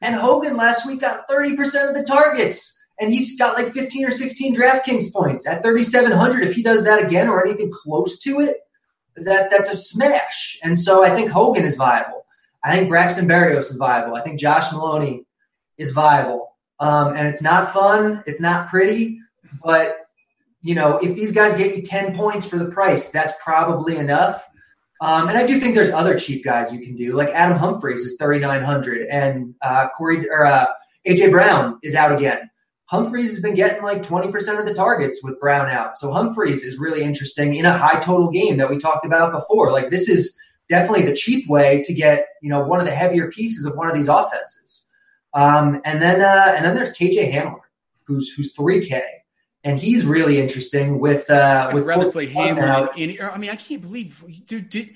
And Hogan last week got 30% of the targets. And he's got like 15 or 16 DraftKings points at 3,700. If he does that again or anything close to it, that that's a smash. And so I think Hogan is viable. I think Braxton Berrios is viable. I think Josh Maloney is viable. Um, and it's not fun. It's not pretty. But, you know, if these guys get you 10 points for the price, that's probably enough. Um, and I do think there's other cheap guys you can do, like Adam Humphries is 3,900, and uh, Corey or uh, AJ Brown is out again. Humphries has been getting like 20% of the targets with Brown out. So Humphries is really interesting in a high total game that we talked about before. Like this is definitely the cheap way to get, you know, one of the heavier pieces of one of these offenses. Um, and then uh, and then there's KJ Hamler, who's who's 3K and he's really interesting with uh with Hamler. Any, I mean, I can't believe, dude. Did,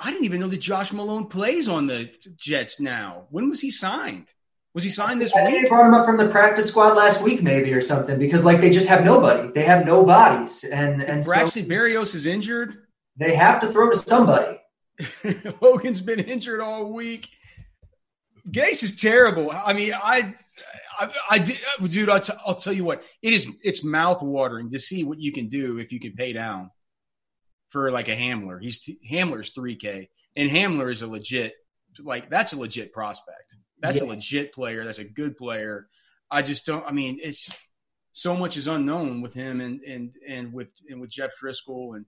I didn't even know that Josh Malone plays on the Jets now. When was he signed? Was he signed this I week? they brought him up from the practice squad last week, maybe or something, because like they just have nobody. They have no bodies, and and Braxton so Berrios is injured. they have to throw to somebody. Hogan's been injured all week. Gase is terrible. I mean, I, I, I did, dude. I'll, tell you what. It is. It's mouth watering to see what you can do if you can pay down for like a Hamler. He's Hamler's three K, and Hamler is a legit. Like that's a legit prospect. That's a legit player. That's a good player. I just don't. I mean, it's so much is unknown with him and and and with and with Jeff Driskel and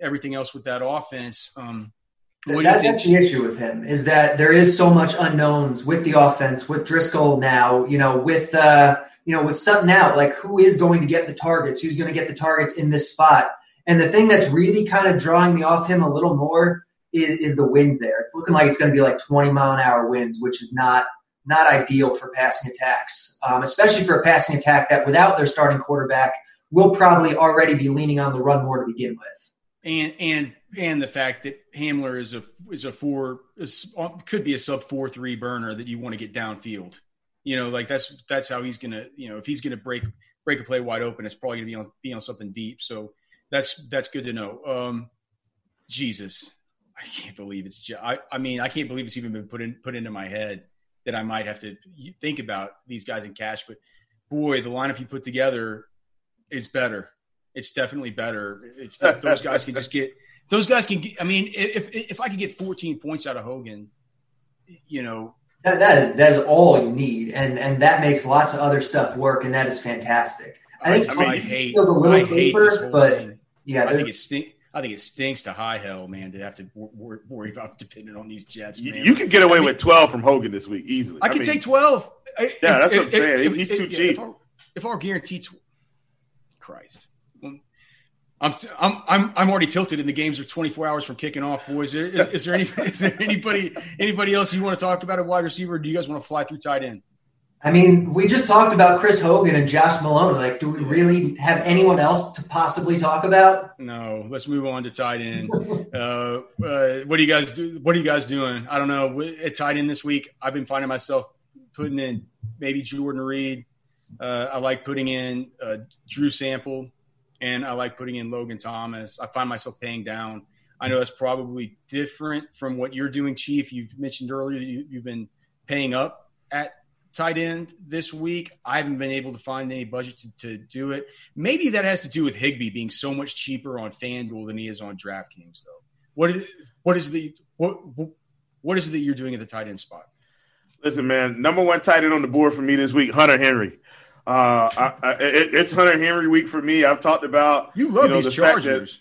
everything else with that offense. Um, what do you That, that's the issue with him is that there is so much unknowns with the offense, with Driskel now, you know, with uh, you know, with Sutton out, like who is going to get the targets, who's going to get the targets in this spot. And the thing that's really kind of drawing me off him a little more is, is the wind there. It's looking like it's going to be like 20 mile an hour winds, which is not not ideal for passing attacks, um, especially for a passing attack that without their starting quarterback will probably already be leaning on the run more to begin with. And and and the fact that Hamler is a is a four is, could be a sub four three burner that you want to get downfield. You know, like that's that's how he's gonna you know if he's gonna break break a play wide open, it's probably gonna be on be on something deep. So that's that's good to know. Um, Jesus, I can't believe it's. I I mean I can't believe it's even been put in put into my head that I might have to think about these guys in cash. But boy, the lineup you put together is better. It's definitely better if those guys can just get those guys can get. I mean, if if I could get 14 points out of Hogan, you know, That, that is that is all you need, and and that makes lots of other stuff work, and that is fantastic. I think I, Hogan hate. feels a little I safer, but thing. yeah, I think it stink. I think it stinks to high hell, man, to have to wor- wor- worry about depending on these Jets. You, Man. you can get away I mean, with 12 from Hogan this week easily. I can mean, take 12. Yeah, that's what I'm saying. He's too yeah, cheap. If our, if our guaranteed, tw- Christ, I'm, I'm, I'm, I'm already tilted, and the games are 24 hours from kicking off. Boys, is, is there any, is there anybody, anybody else you want to talk about at wide receiver? Do you guys want to fly through tight end? I mean, we just talked about Chris Hogan and Josh Malone. Like, do we really have anyone else to possibly talk about? No, let's move on to tight end. uh, uh, what do you guys do? What are you guys doing? I don't know. At tight end this week, I've been finding myself putting in maybe Jordan Reed. Uh, I like putting in uh, Drew Sample, and I like putting in Logan Thomas. I find myself paying down. I know that's probably different from what you're doing, Chief. You mentioned earlier that you, you've been paying up at tight end this week. I haven't been able to find any budget to, to do it. Maybe that has to do with Higbee being so much cheaper on FanDuel than he is on DraftKings, though. What is what is the what what is it that you're doing at the tight end spot? Listen, man, number one tight end on the board for me this week, Hunter Henry. Uh, I, I, it, it's Hunter Henry week for me. I've talked about You love know, these the Chargers.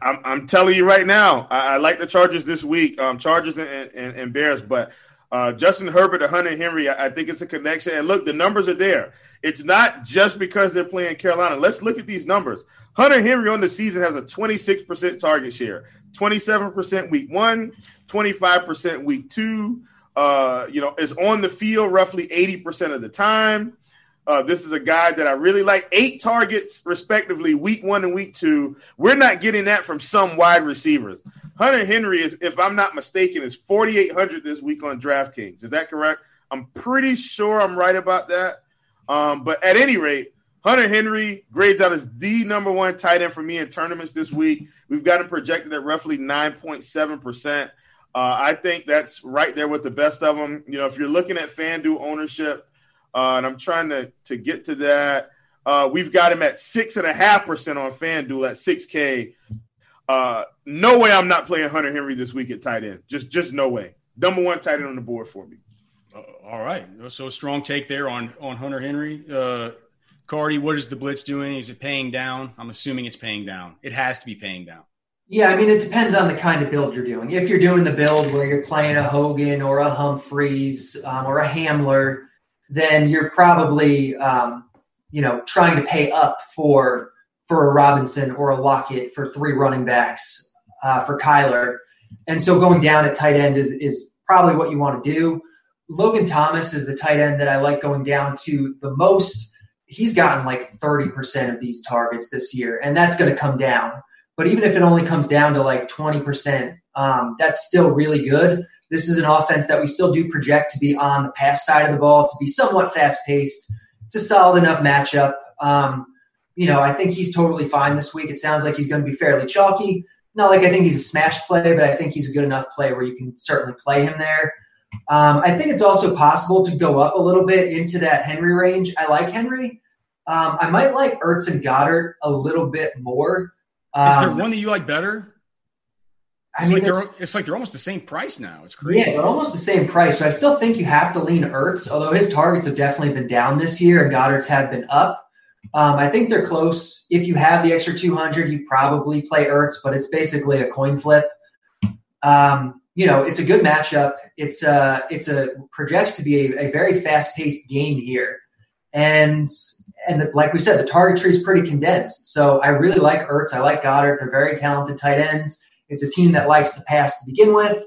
I'm, I'm telling you right now, I, I like the Chargers this week, um, Chargers and, and, and Bears, but uh, Justin Herbert to Hunter Henry, I, I think it's a connection. And look, the numbers are there. It's not just because they're playing Carolina. Let's look at these numbers. Hunter Henry on the season has a 26% target share, 27% week one, 25% week two. Uh, you know, is on the field roughly 80% of the time. Uh, this is a guy that I really like. Eight targets, respectively, week one and week two. We're not getting that from some wide receivers. Hunter Henry is, if I'm not mistaken, is 4,800 this week on DraftKings. Is that correct? I'm pretty sure I'm right about that. Um, but at any rate, Hunter Henry grades out as the number one tight end for me in tournaments this week. We've got him projected at roughly 9.7%. Uh, I think that's right there with the best of them. You know, if you're looking at FanDuel ownership, uh, and I'm trying to to get to that, uh, we've got him at six and a half percent on FanDuel at six K. Uh, no way I'm not playing Hunter Henry this week at tight end. Just just no way. Number one tight end on the board for me. Uh, all right. So strong take there on on Hunter Henry. Uh, Carty, what is the blitz doing? Is it paying down? I'm assuming it's paying down. It has to be paying down. Yeah, I mean, it depends on the kind of build you're doing. If you're doing the build where you're playing a Hogan or a Humphries um, or a Hamler, then you're probably, um, you know, trying to pay up for for a Robinson or a Lockett for three running backs uh, for Kyler, and so going down at tight end is is probably what you want to do. Logan Thomas is the tight end that I like going down to the most. He's gotten like 30% of these targets this year, and that's going to come down. But even if it only comes down to like 20%, um, that's still really good. This is an offense that we still do project to be on the pass side of the ball, to be somewhat fast paced. It's a solid enough matchup. Um, you know, I think he's totally fine this week. It sounds like he's going to be fairly chalky. Not like I think he's a smash play, but I think he's a good enough play where you can certainly play him there. Um, I think it's also possible to go up a little bit into that Henry range. I like Henry. Um, I might like Ertz and Goedert a little bit more. Is there um, one that you like better? It's I mean, like they're it's like they're almost the same price now. It's crazy. Yeah, they're almost the same price. So I still think you have to lean Ertz, although his targets have definitely been down this year and Goedert's have been up. Um, I think they're close. If you have the extra 200, you probably play Ertz, but it's basically a coin flip. Um, you know, it's a good matchup. It's a uh, it's a projects to be a, a very fast paced game here, and and the, like we said, the target tree is pretty condensed. So I really like Ertz. I like Goedert. They're very talented tight ends. It's a team that likes the pass to begin with.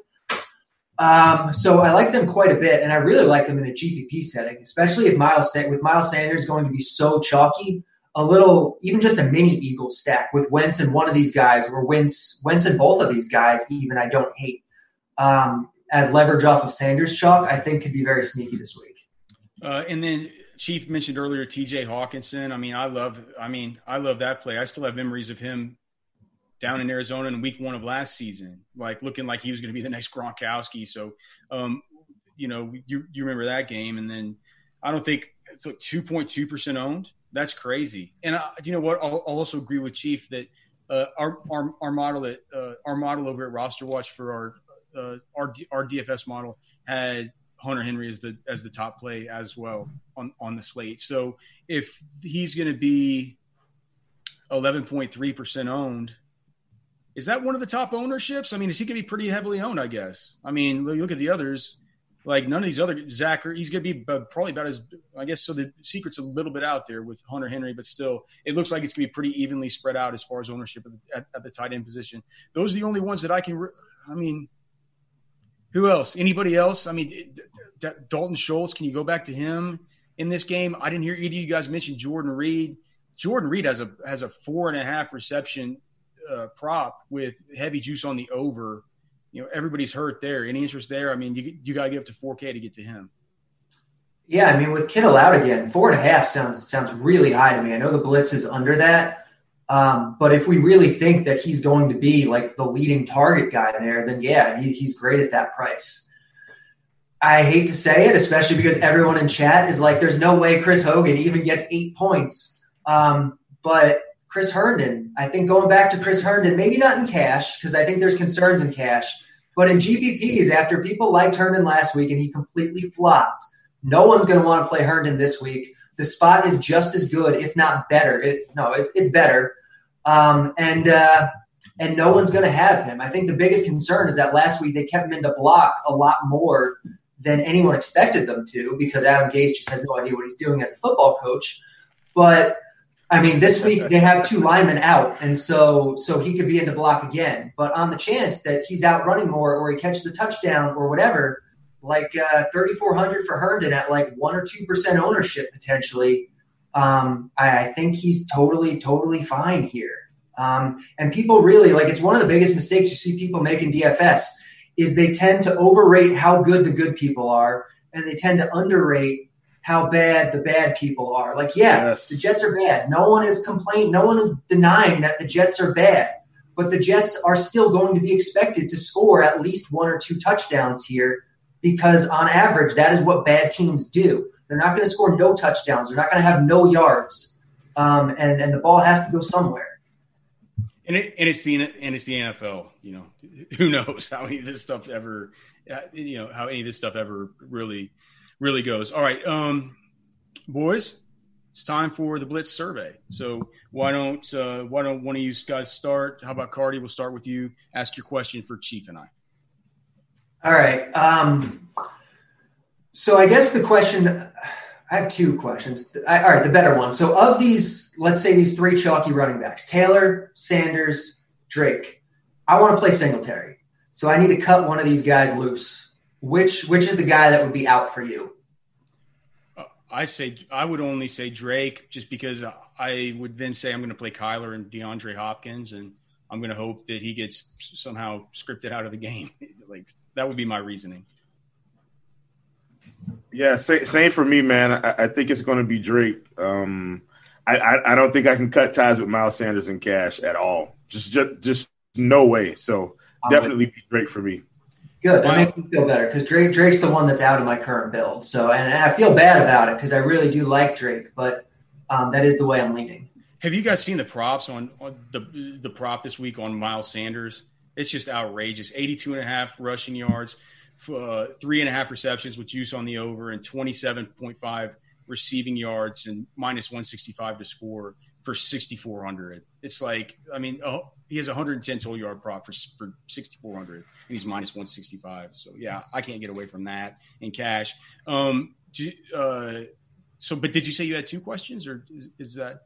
Um, so I like them quite a bit, and I really like them in a GPP setting, especially if Miles with Miles Sanders going to be so chalky. A little, even just a mini Eagle stack with Wentz and one of these guys, or Wentz, Wentz and both of these guys, even I don't hate um, as leverage off of Sanders chalk. I think could be very sneaky this week. Uh, and then Chief mentioned earlier T.J. Hockenson. I mean, I love. I mean, I love that play. I still have memories of him down in Arizona in week one of last season, like looking like he was going to be the next Gronkowski. So, um, you know, you, you remember that game. And then I don't think it's like 2.2% owned. That's crazy. And uh, you know what? I'll, I'll, also agree with Chief that uh, our, our, our model at uh, our model over at Roster Watch for our, uh, our, our DFS model had Hunter Henry as the, as the top play as well on, on the slate. So if he's going to be 11.3% owned, is that one of the top ownerships? I mean, is he going to be pretty heavily owned? I guess. I mean, look at the others. Like none of these other Zach, he's going to be probably about as I guess. So the secret's a little bit out there with Hunter Henry, but still, it looks like it's going to be pretty evenly spread out as far as ownership at the, at, the tight end position. Those are the only ones that I can. I mean, who else? Anybody else? I mean, Dalton Schultz. Can you go back to him in this game? I didn't hear either of you guys mention Jordan Reed. Jordan Reed has a has a four and a half reception uh, prop with heavy juice on the over, you know, everybody's hurt there. Any interest there? I mean, you, you got to get up to 4K to get to him. Yeah, I mean, with Kittle out again, four and a half sounds sounds really high to me. I know the blitz is under that, um, but if we really think that he's going to be like the leading target guy there, then yeah, he, he's great at that price. I hate to say it, especially because everyone in chat is like, "There's no way Chris Hogan even gets eight points." Um, but Chris Herndon. I think going back to Chris Herndon, maybe not in cash, because I think there's concerns in cash, but in GPPs, after people liked Herndon last week and he completely flopped, no one's going to want to play Herndon this week. The spot is just as good, if not better. It, no, it's, it's better. Um, and uh, and no one's going to have him. I think the biggest concern is that last week they kept him into block a lot more than anyone expected them to because Adam Gase just has no idea what he's doing as a football coach. But I mean, this week they have two linemen out, and so so he could be in the block again. But on the chance that he's out running more, or he catches a touchdown, or whatever, like uh, thirty four hundred for Herndon at like one or two percent ownership potentially, um, I, I, think he's totally totally fine here. Um, and people really like it's one of the biggest mistakes you see people make in DFS is they tend to overrate how good the good people are, and they tend to underrate how bad the bad people are. Like, yeah, yes. the Jets are bad. No one is complaining. No one is denying that the Jets are bad. but the Jets are still going to be expected to score at least one or two touchdowns here because on average, that is what bad teams do. They're not going to score no touchdowns. They're not going to have no yards, um, and and the ball has to go somewhere. And, it, and it's the and it's the NFL. You know, who knows how any of this stuff ever, uh, you know, how any of this stuff ever really, really goes. All right, um, boys, it's time for the Blitz survey. So why don't uh, why don't one of you guys start? How about Carty? We'll start with you. Ask your question for Chief and I. All right. Um, so I guess the question I have two questions. I, all right, the better one. So of these, let's say these three chalky running backs, Taylor, Sanders, Drake. I want to play Singletary. So I need to cut one of these guys loose. Which which is the guy that would be out for you? Uh, I say I would only say Drake just because I would then say I'm going to play Kyler and DeAndre Hopkins and I'm going to hope that he gets somehow scripted out of the game. like that would be my reasoning. Yeah, same for me, man. I, I think it's going to be Drake. Um, I, I, I, don't think I can cut ties with Miles Sanders and Cash at all. Just, just, just no way. So definitely be Drake for me. Good. That wow. makes me feel better because Drake Drake's the one that's out of my current build. So, and, and I feel bad about it because I really do like Drake, but um, that is the way I'm leaning. Have you guys seen the props on, on, the the prop this week on Miles Sanders? It's just outrageous. 82 and a half rushing yards, uh, three and a half receptions with juice on the over, and 27.5 receiving yards and minus 165 to score for 6,400. It's like, I mean, oh, he has 110 total yard prop for, for 6,400 and he's minus 165. So yeah, I can't get away from that in cash. Um, do, uh, so, but did you say you had two questions or is, is that,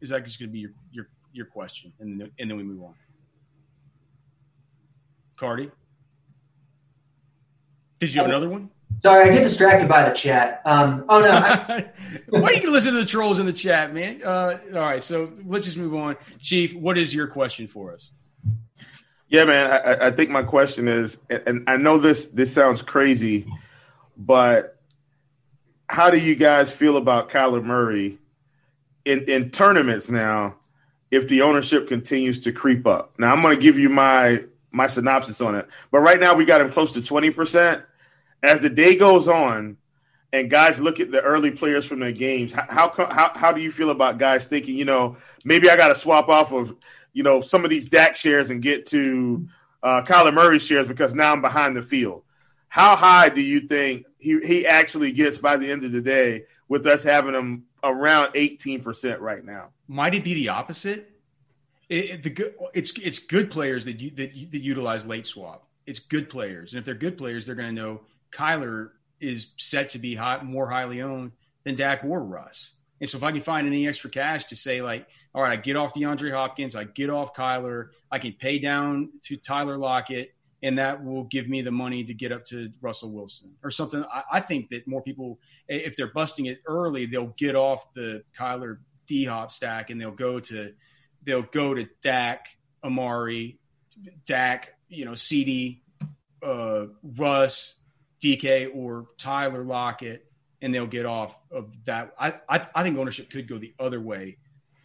is that just going to be your, your, your question? And then, and then we move on. Carty? Did you have another one? Sorry, I get distracted by the chat. Um, oh no! I- Why are you listen to the trolls in the chat, man? Uh, all right, so let's just move on. Chief, what is your question for us? Yeah, man. I, I think my question is, and I know this this sounds crazy, but how do you guys feel about Kyler Murray in, in tournaments now if the ownership continues to creep up. Now I'm going to give you my my synopsis on it. But right now we got him close to 20%. As the day goes on and guys look at the early players from their games, how how how do you feel about guys thinking, you know, maybe I got to swap off of, you know, some of these Dak shares and get to uh, Kyler Murray shares because now I'm behind the field. How high do you think he, he actually gets by the end of the day with us having him around 18% right now. Might it be the opposite? It, it, the good, it's it's good players that you, that, that utilize late swap. It's good players, and if they're good players, they're going to know Kyler is set to be high, more highly owned than Dak or Russ. And so if I can find any extra cash to say like, all right, I get off DeAndre Hopkins, I get off Kyler, I can pay down to Tyler Lockett, and that will give me the money to get up to Russell Wilson or something. I, I think that more people, if they're busting it early, they'll get off the Kyler D Hop stack and they'll go to they'll go to Dak, Amari, Dak, you know, CD, uh, Russ, DK, or Tyler Lockett, and they'll get off of that. I, I, I think ownership could go the other way,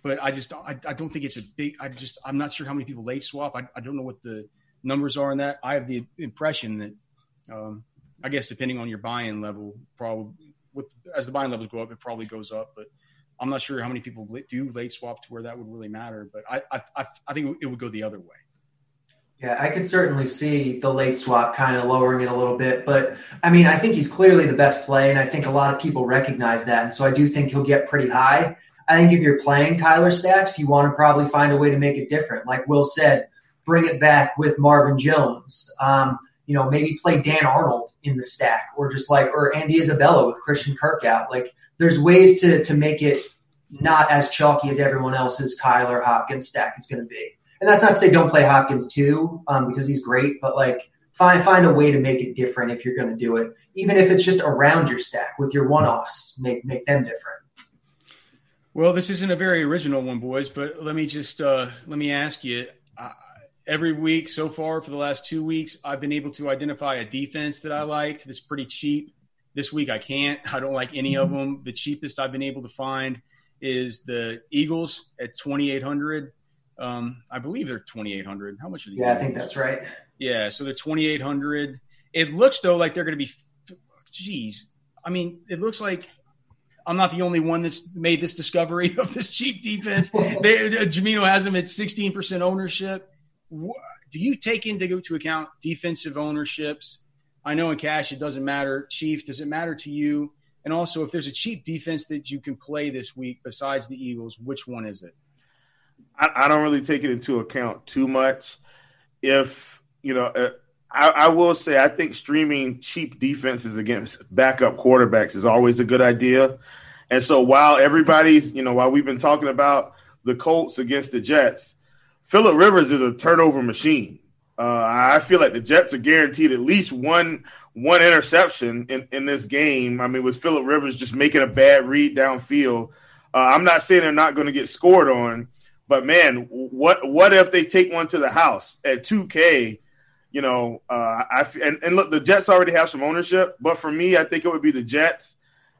but I just I, I don't think it's a big. I just I'm not sure how many people late swap. I, I don't know what the numbers are in that. I have the impression that, um, I guess, depending on your buy-in level, probably with as the buy-in levels go up, it probably goes up. But I'm not sure how many people do late swap to where that would really matter. But I, I, I think it would go the other way. Yeah, I could certainly see the late swap kind of lowering it a little bit. But I mean, I think he's clearly the best play, and I think a lot of people recognize that. And so I do think he'll get pretty high. I think if you're playing Kyler stacks, you want to probably find a way to make it different. Like Will said, bring it back with Marvin Jones. Um, you know, maybe play Dan Arnold in the stack, or just like or Andy Isabella with Christian Kirk out. Like, there's ways to to make it not as chalky as everyone else's Kyler Hopkins stack is going to be. And that's not to say don't play Hopkins too, um, because he's great, but like find find a way to make it different if you're going to do it, even if it's just around your stack with your one offs. Make make them different. Well, this isn't a very original one, boys, but let me just uh, let me ask you every week so far for the last two weeks, I've been able to identify a defense that I liked that's pretty cheap. This week, I can't. I don't like any of them. The cheapest I've been able to find is the Eagles at 2,800. Um, I believe they're 2,800. How much are these? Yeah, I think that's right. Yeah, so they're 2,800. It looks though like they're going to be. Geez, I mean, it looks like I'm not the only one that's made this discovery of this cheap defense. they, Jamino has them at 16% ownership. Do you take into account defensive ownerships? I know in cash it doesn't matter. Chief, does it matter to you? And also, if there's a cheap defense that you can play this week besides the Eagles, which one is it? I, I don't really take it into account too much. If you know, uh, I, I, will say I think streaming cheap defenses against backup quarterbacks is always a good idea. And so while everybody's, you know, while we've been talking about the Colts against the Jets, Philip Rivers is a turnover machine. Uh, I feel like the Jets are guaranteed at least one one interception in, in this game. I mean, with Philip Rivers just making a bad read downfield, uh, I'm not saying they're not going to get scored on, but man, what what if they take one to the house at 2K? You know, uh, I and, and look, the Jets already have some ownership, but for me, I think it would be the Jets,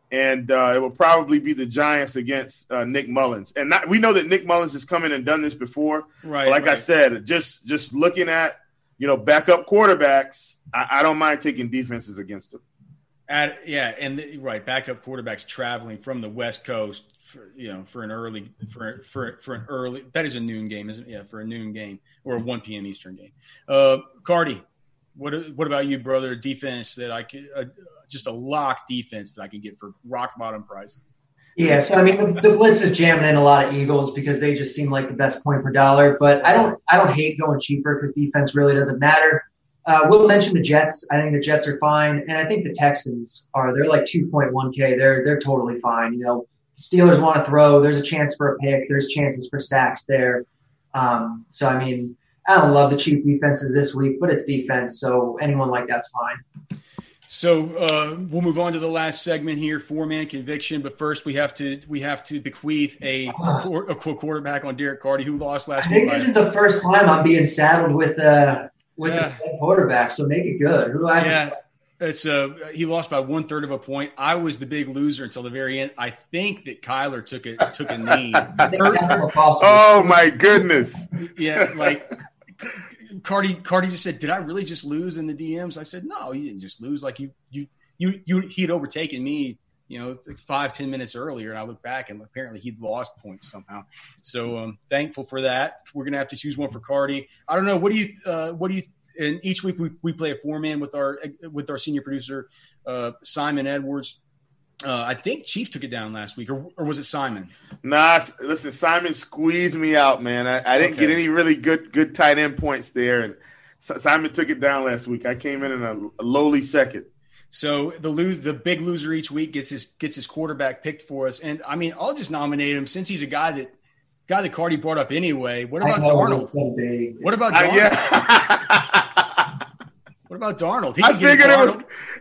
and uh, it will probably be the Giants against uh, Nick Mullens. And not, we know that Nick Mullens has come in and done this before. Right. like right. I said, just just looking at you know backup quarterbacks, I, I don't mind taking defenses against them. At, yeah, and right, backup quarterbacks traveling from the West Coast for you know for an early for for for an early that is a noon game, isn't it? Yeah, for a noon game or a one p.m. Eastern game. Uh, Carty, what what about you, brother? Defense that I could uh, just a lock defense that I can get for rock bottom prices. Yeah, so I mean the, the blitz is jamming in a lot of Eagles because they just seem like the best point per dollar. But I don't I don't hate going cheaper because defense really doesn't matter. Uh, we'll mention the Jets. I think the Jets are fine, and I think the Texans are. They're like 2.1k. They're they're totally fine. You know, Steelers want to throw. There's a chance for a pick. There's chances for sacks there. Um, so I mean, I don't love the cheap defenses this week, but it's defense, so anyone like that's fine. So uh, we'll move on to the last segment here, four man conviction. But first, we have to we have to bequeath a, a quarterback on Derek Carty, who lost last I week. I think this is the first time I'm being saddled with uh with yeah. a quarterback. So make it good. Who do I? Yeah. It's uh he lost by one third of a point. I was the big loser until the very end. I think that Kyler took it took a knee. oh my goodness! Yeah, like Carty Carty just said, "Did I really just lose in the DMs?" I said, "No, you didn't just lose. Like you you you you he had overtaken me." You know, like five ten minutes earlier, and I look back, and apparently he'd lost points somehow. So, um, thankful for that. We're gonna have to choose one for Carty. I don't know. What do you uh, What do you and each week we, we play a four man with our with our senior producer uh, Simon Edwards. Uh, I think Chief took it down last week, or, or was it Simon? Nah, listen, Simon squeezed me out, man. I, I didn't okay. get any really good good tight end points there, and Simon took it down last week. I came in in a, a lowly second. So the lose the big loser each week gets his gets his quarterback picked for us, and I mean I'll just nominate him since he's a guy that guy that Carty brought up anyway. What about Darnold? What about Darnold? Uh, yeah. What about Darnold? I figured it was.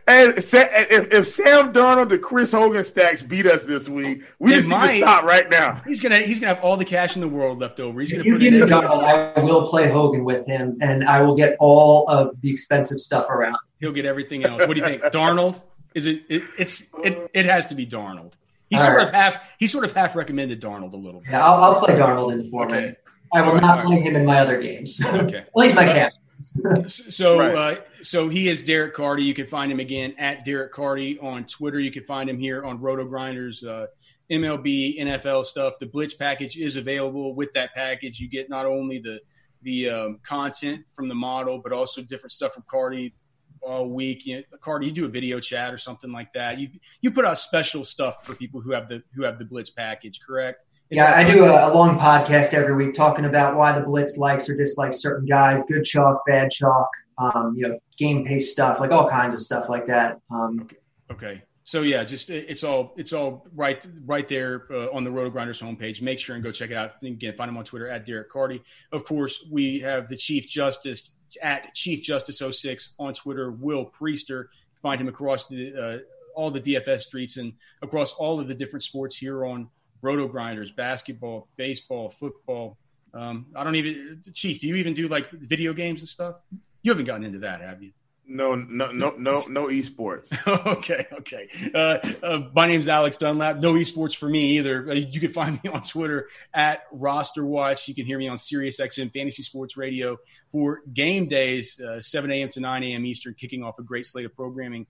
And if, if Sam Darnold the Chris Hogan stacks beat us this week, we it just might. need to stop right now. He's gonna he's gonna have all the cash in the world left over. He's if gonna put you give me Darnold, I will play Hogan with him, and I will get all of the expensive stuff around. He'll get everything else. What do you think, Darnold? Is it, it? It's it. It has to be Darnold. He sort right. of half. He sort of half recommended Darnold a little bit. Yeah, I'll, I'll play Darnold in the format. Okay. I will right, not play him in my other games. Okay. At least my cash so right. uh, so he is Derek Carty. You can find him again at Derek Carty on Twitter. You can find him here on RotoGrinders, uh, MLB, NFL stuff. The Blitz package is available. With that package, you get not only the the um, content from the model, but also different stuff from Carty all week. You know, Carty, you do a video chat or something like that. You you put out special stuff for people who have the who have the Blitz package, correct? Yeah, I do a, a, long podcast every week talking about why the Blitz likes or dislikes certain guys, good chalk, bad chalk, um, you know, game pace stuff, like all kinds of stuff like that. Um, okay. okay. So yeah, just it's all it's all right right there uh, on the RotoGrinders homepage. Make sure and go check it out. And again, find him on Twitter at Derek Carty. Of course, we have the Chief Justice at Chief Justice 06 on Twitter. Will Priester. Find him across the uh, all the DFS streets and across all of the different sports here on roto grinders, basketball, baseball, football. Um, I don't even, Chief, do you even do like video games and stuff? You haven't gotten into that, have you? No, no, no, no, no esports. okay, okay. Uh, uh, my name's Alex Dunlap. No esports for me either. Uh, you can find me on Twitter at Roster Watch. You can hear me on SiriusXM Fantasy Sports Radio for game days, uh, 7 a.m. to 9 a.m. Eastern, kicking off a great slate of programming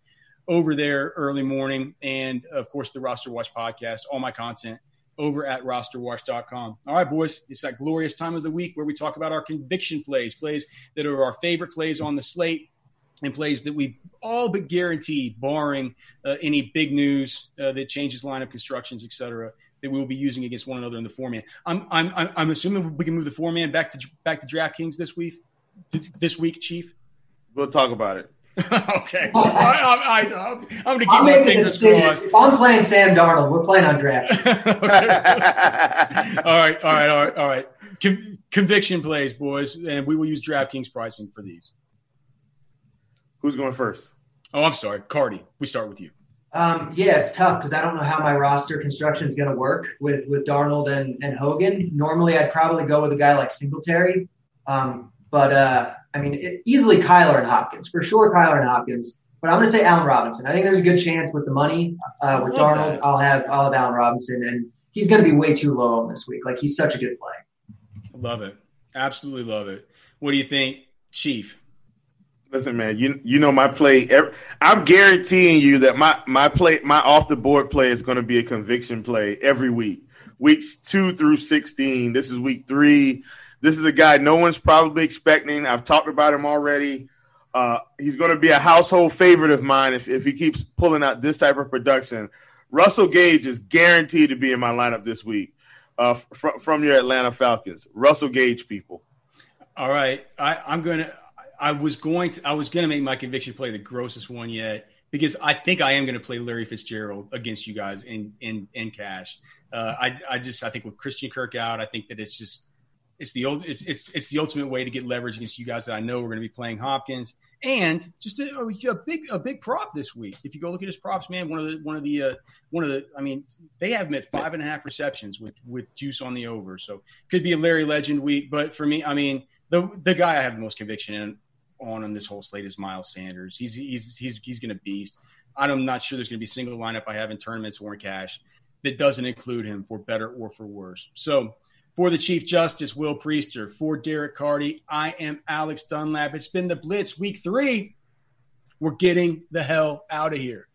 over there early morning. And of course, the Roster Watch podcast, all my content over at rosterwatch.com. All right, boys, it's that glorious time of the week where we talk about our conviction plays, plays that are our favorite plays on the slate and plays that we all but guarantee, barring uh, any big news uh, that changes lineup constructions, et cetera, that we will be using against one another in the four man. I'm, I'm, I'm assuming we can move the four man back to back to DraftKings this week. This week, Chief. We'll talk about it. okay, I, am going to keep I'm my fingers crossed. If I'm playing Sam Darnold, we're playing on draft. all right, all right, all right, all right. Con- conviction plays, boys, and we will use DraftKings pricing for these. Who's going first? Oh, I'm sorry, Carty. We start with you. Um, yeah, it's tough because I don't know how my roster construction is going to work with with Darnold and, and Hogan. Normally, I'd probably go with a guy like Singletary, um, but uh, I mean, it, easily Kyler and Hopkins for sure. Kyler and Hopkins, but I'm going to say Allen Robinson. I think there's a good chance with the money uh, with Darnold, that. I'll have I'll have Allen Robinson, and he's going to be way too low this week. Like he's such a good play. Love it, absolutely love it. What do you think, Chief? Listen, man, you you know my play. I'm guaranteeing you that my my play, my off the board play is going to be a conviction play every week. Weeks two through sixteen. This is week three. This is a guy no one's probably expecting. I've talked about him already. Uh, he's going to be a household favorite of mine if, if he keeps pulling out this type of production. Russell Gage is guaranteed to be in my lineup this week uh, fr- from your Atlanta Falcons. Russell Gage, people. All right, I, I'm going to. I was going to I was going to make my conviction play the grossest one yet because I think I am going to play Larry Fitzgerald against you guys in in in cash. Uh, I I just I think with Christian Kirk out, I think that it's just it's the old it's it's it's the ultimate way to get leverage against you guys that I know we're going to be playing Hopkins and just a, a, big a big prop this week. If you go look at his props, man, one of the one of the uh, one of the I mean they have at five and a half receptions with with juice on the over, so could be a Larry Legend week. But for me, I mean the the guy I have the most conviction in on on this whole slate is Miles Sanders. He's he's he's he's going to beast. I'm not sure there's going to be a single lineup I have in tournaments or in cash that doesn't include him for better or for worse. So for the Chief Justice, Will Priester, for Derek Carty, I am Alex Dunlap. It's been the Blitz week three. We're getting the hell out of here.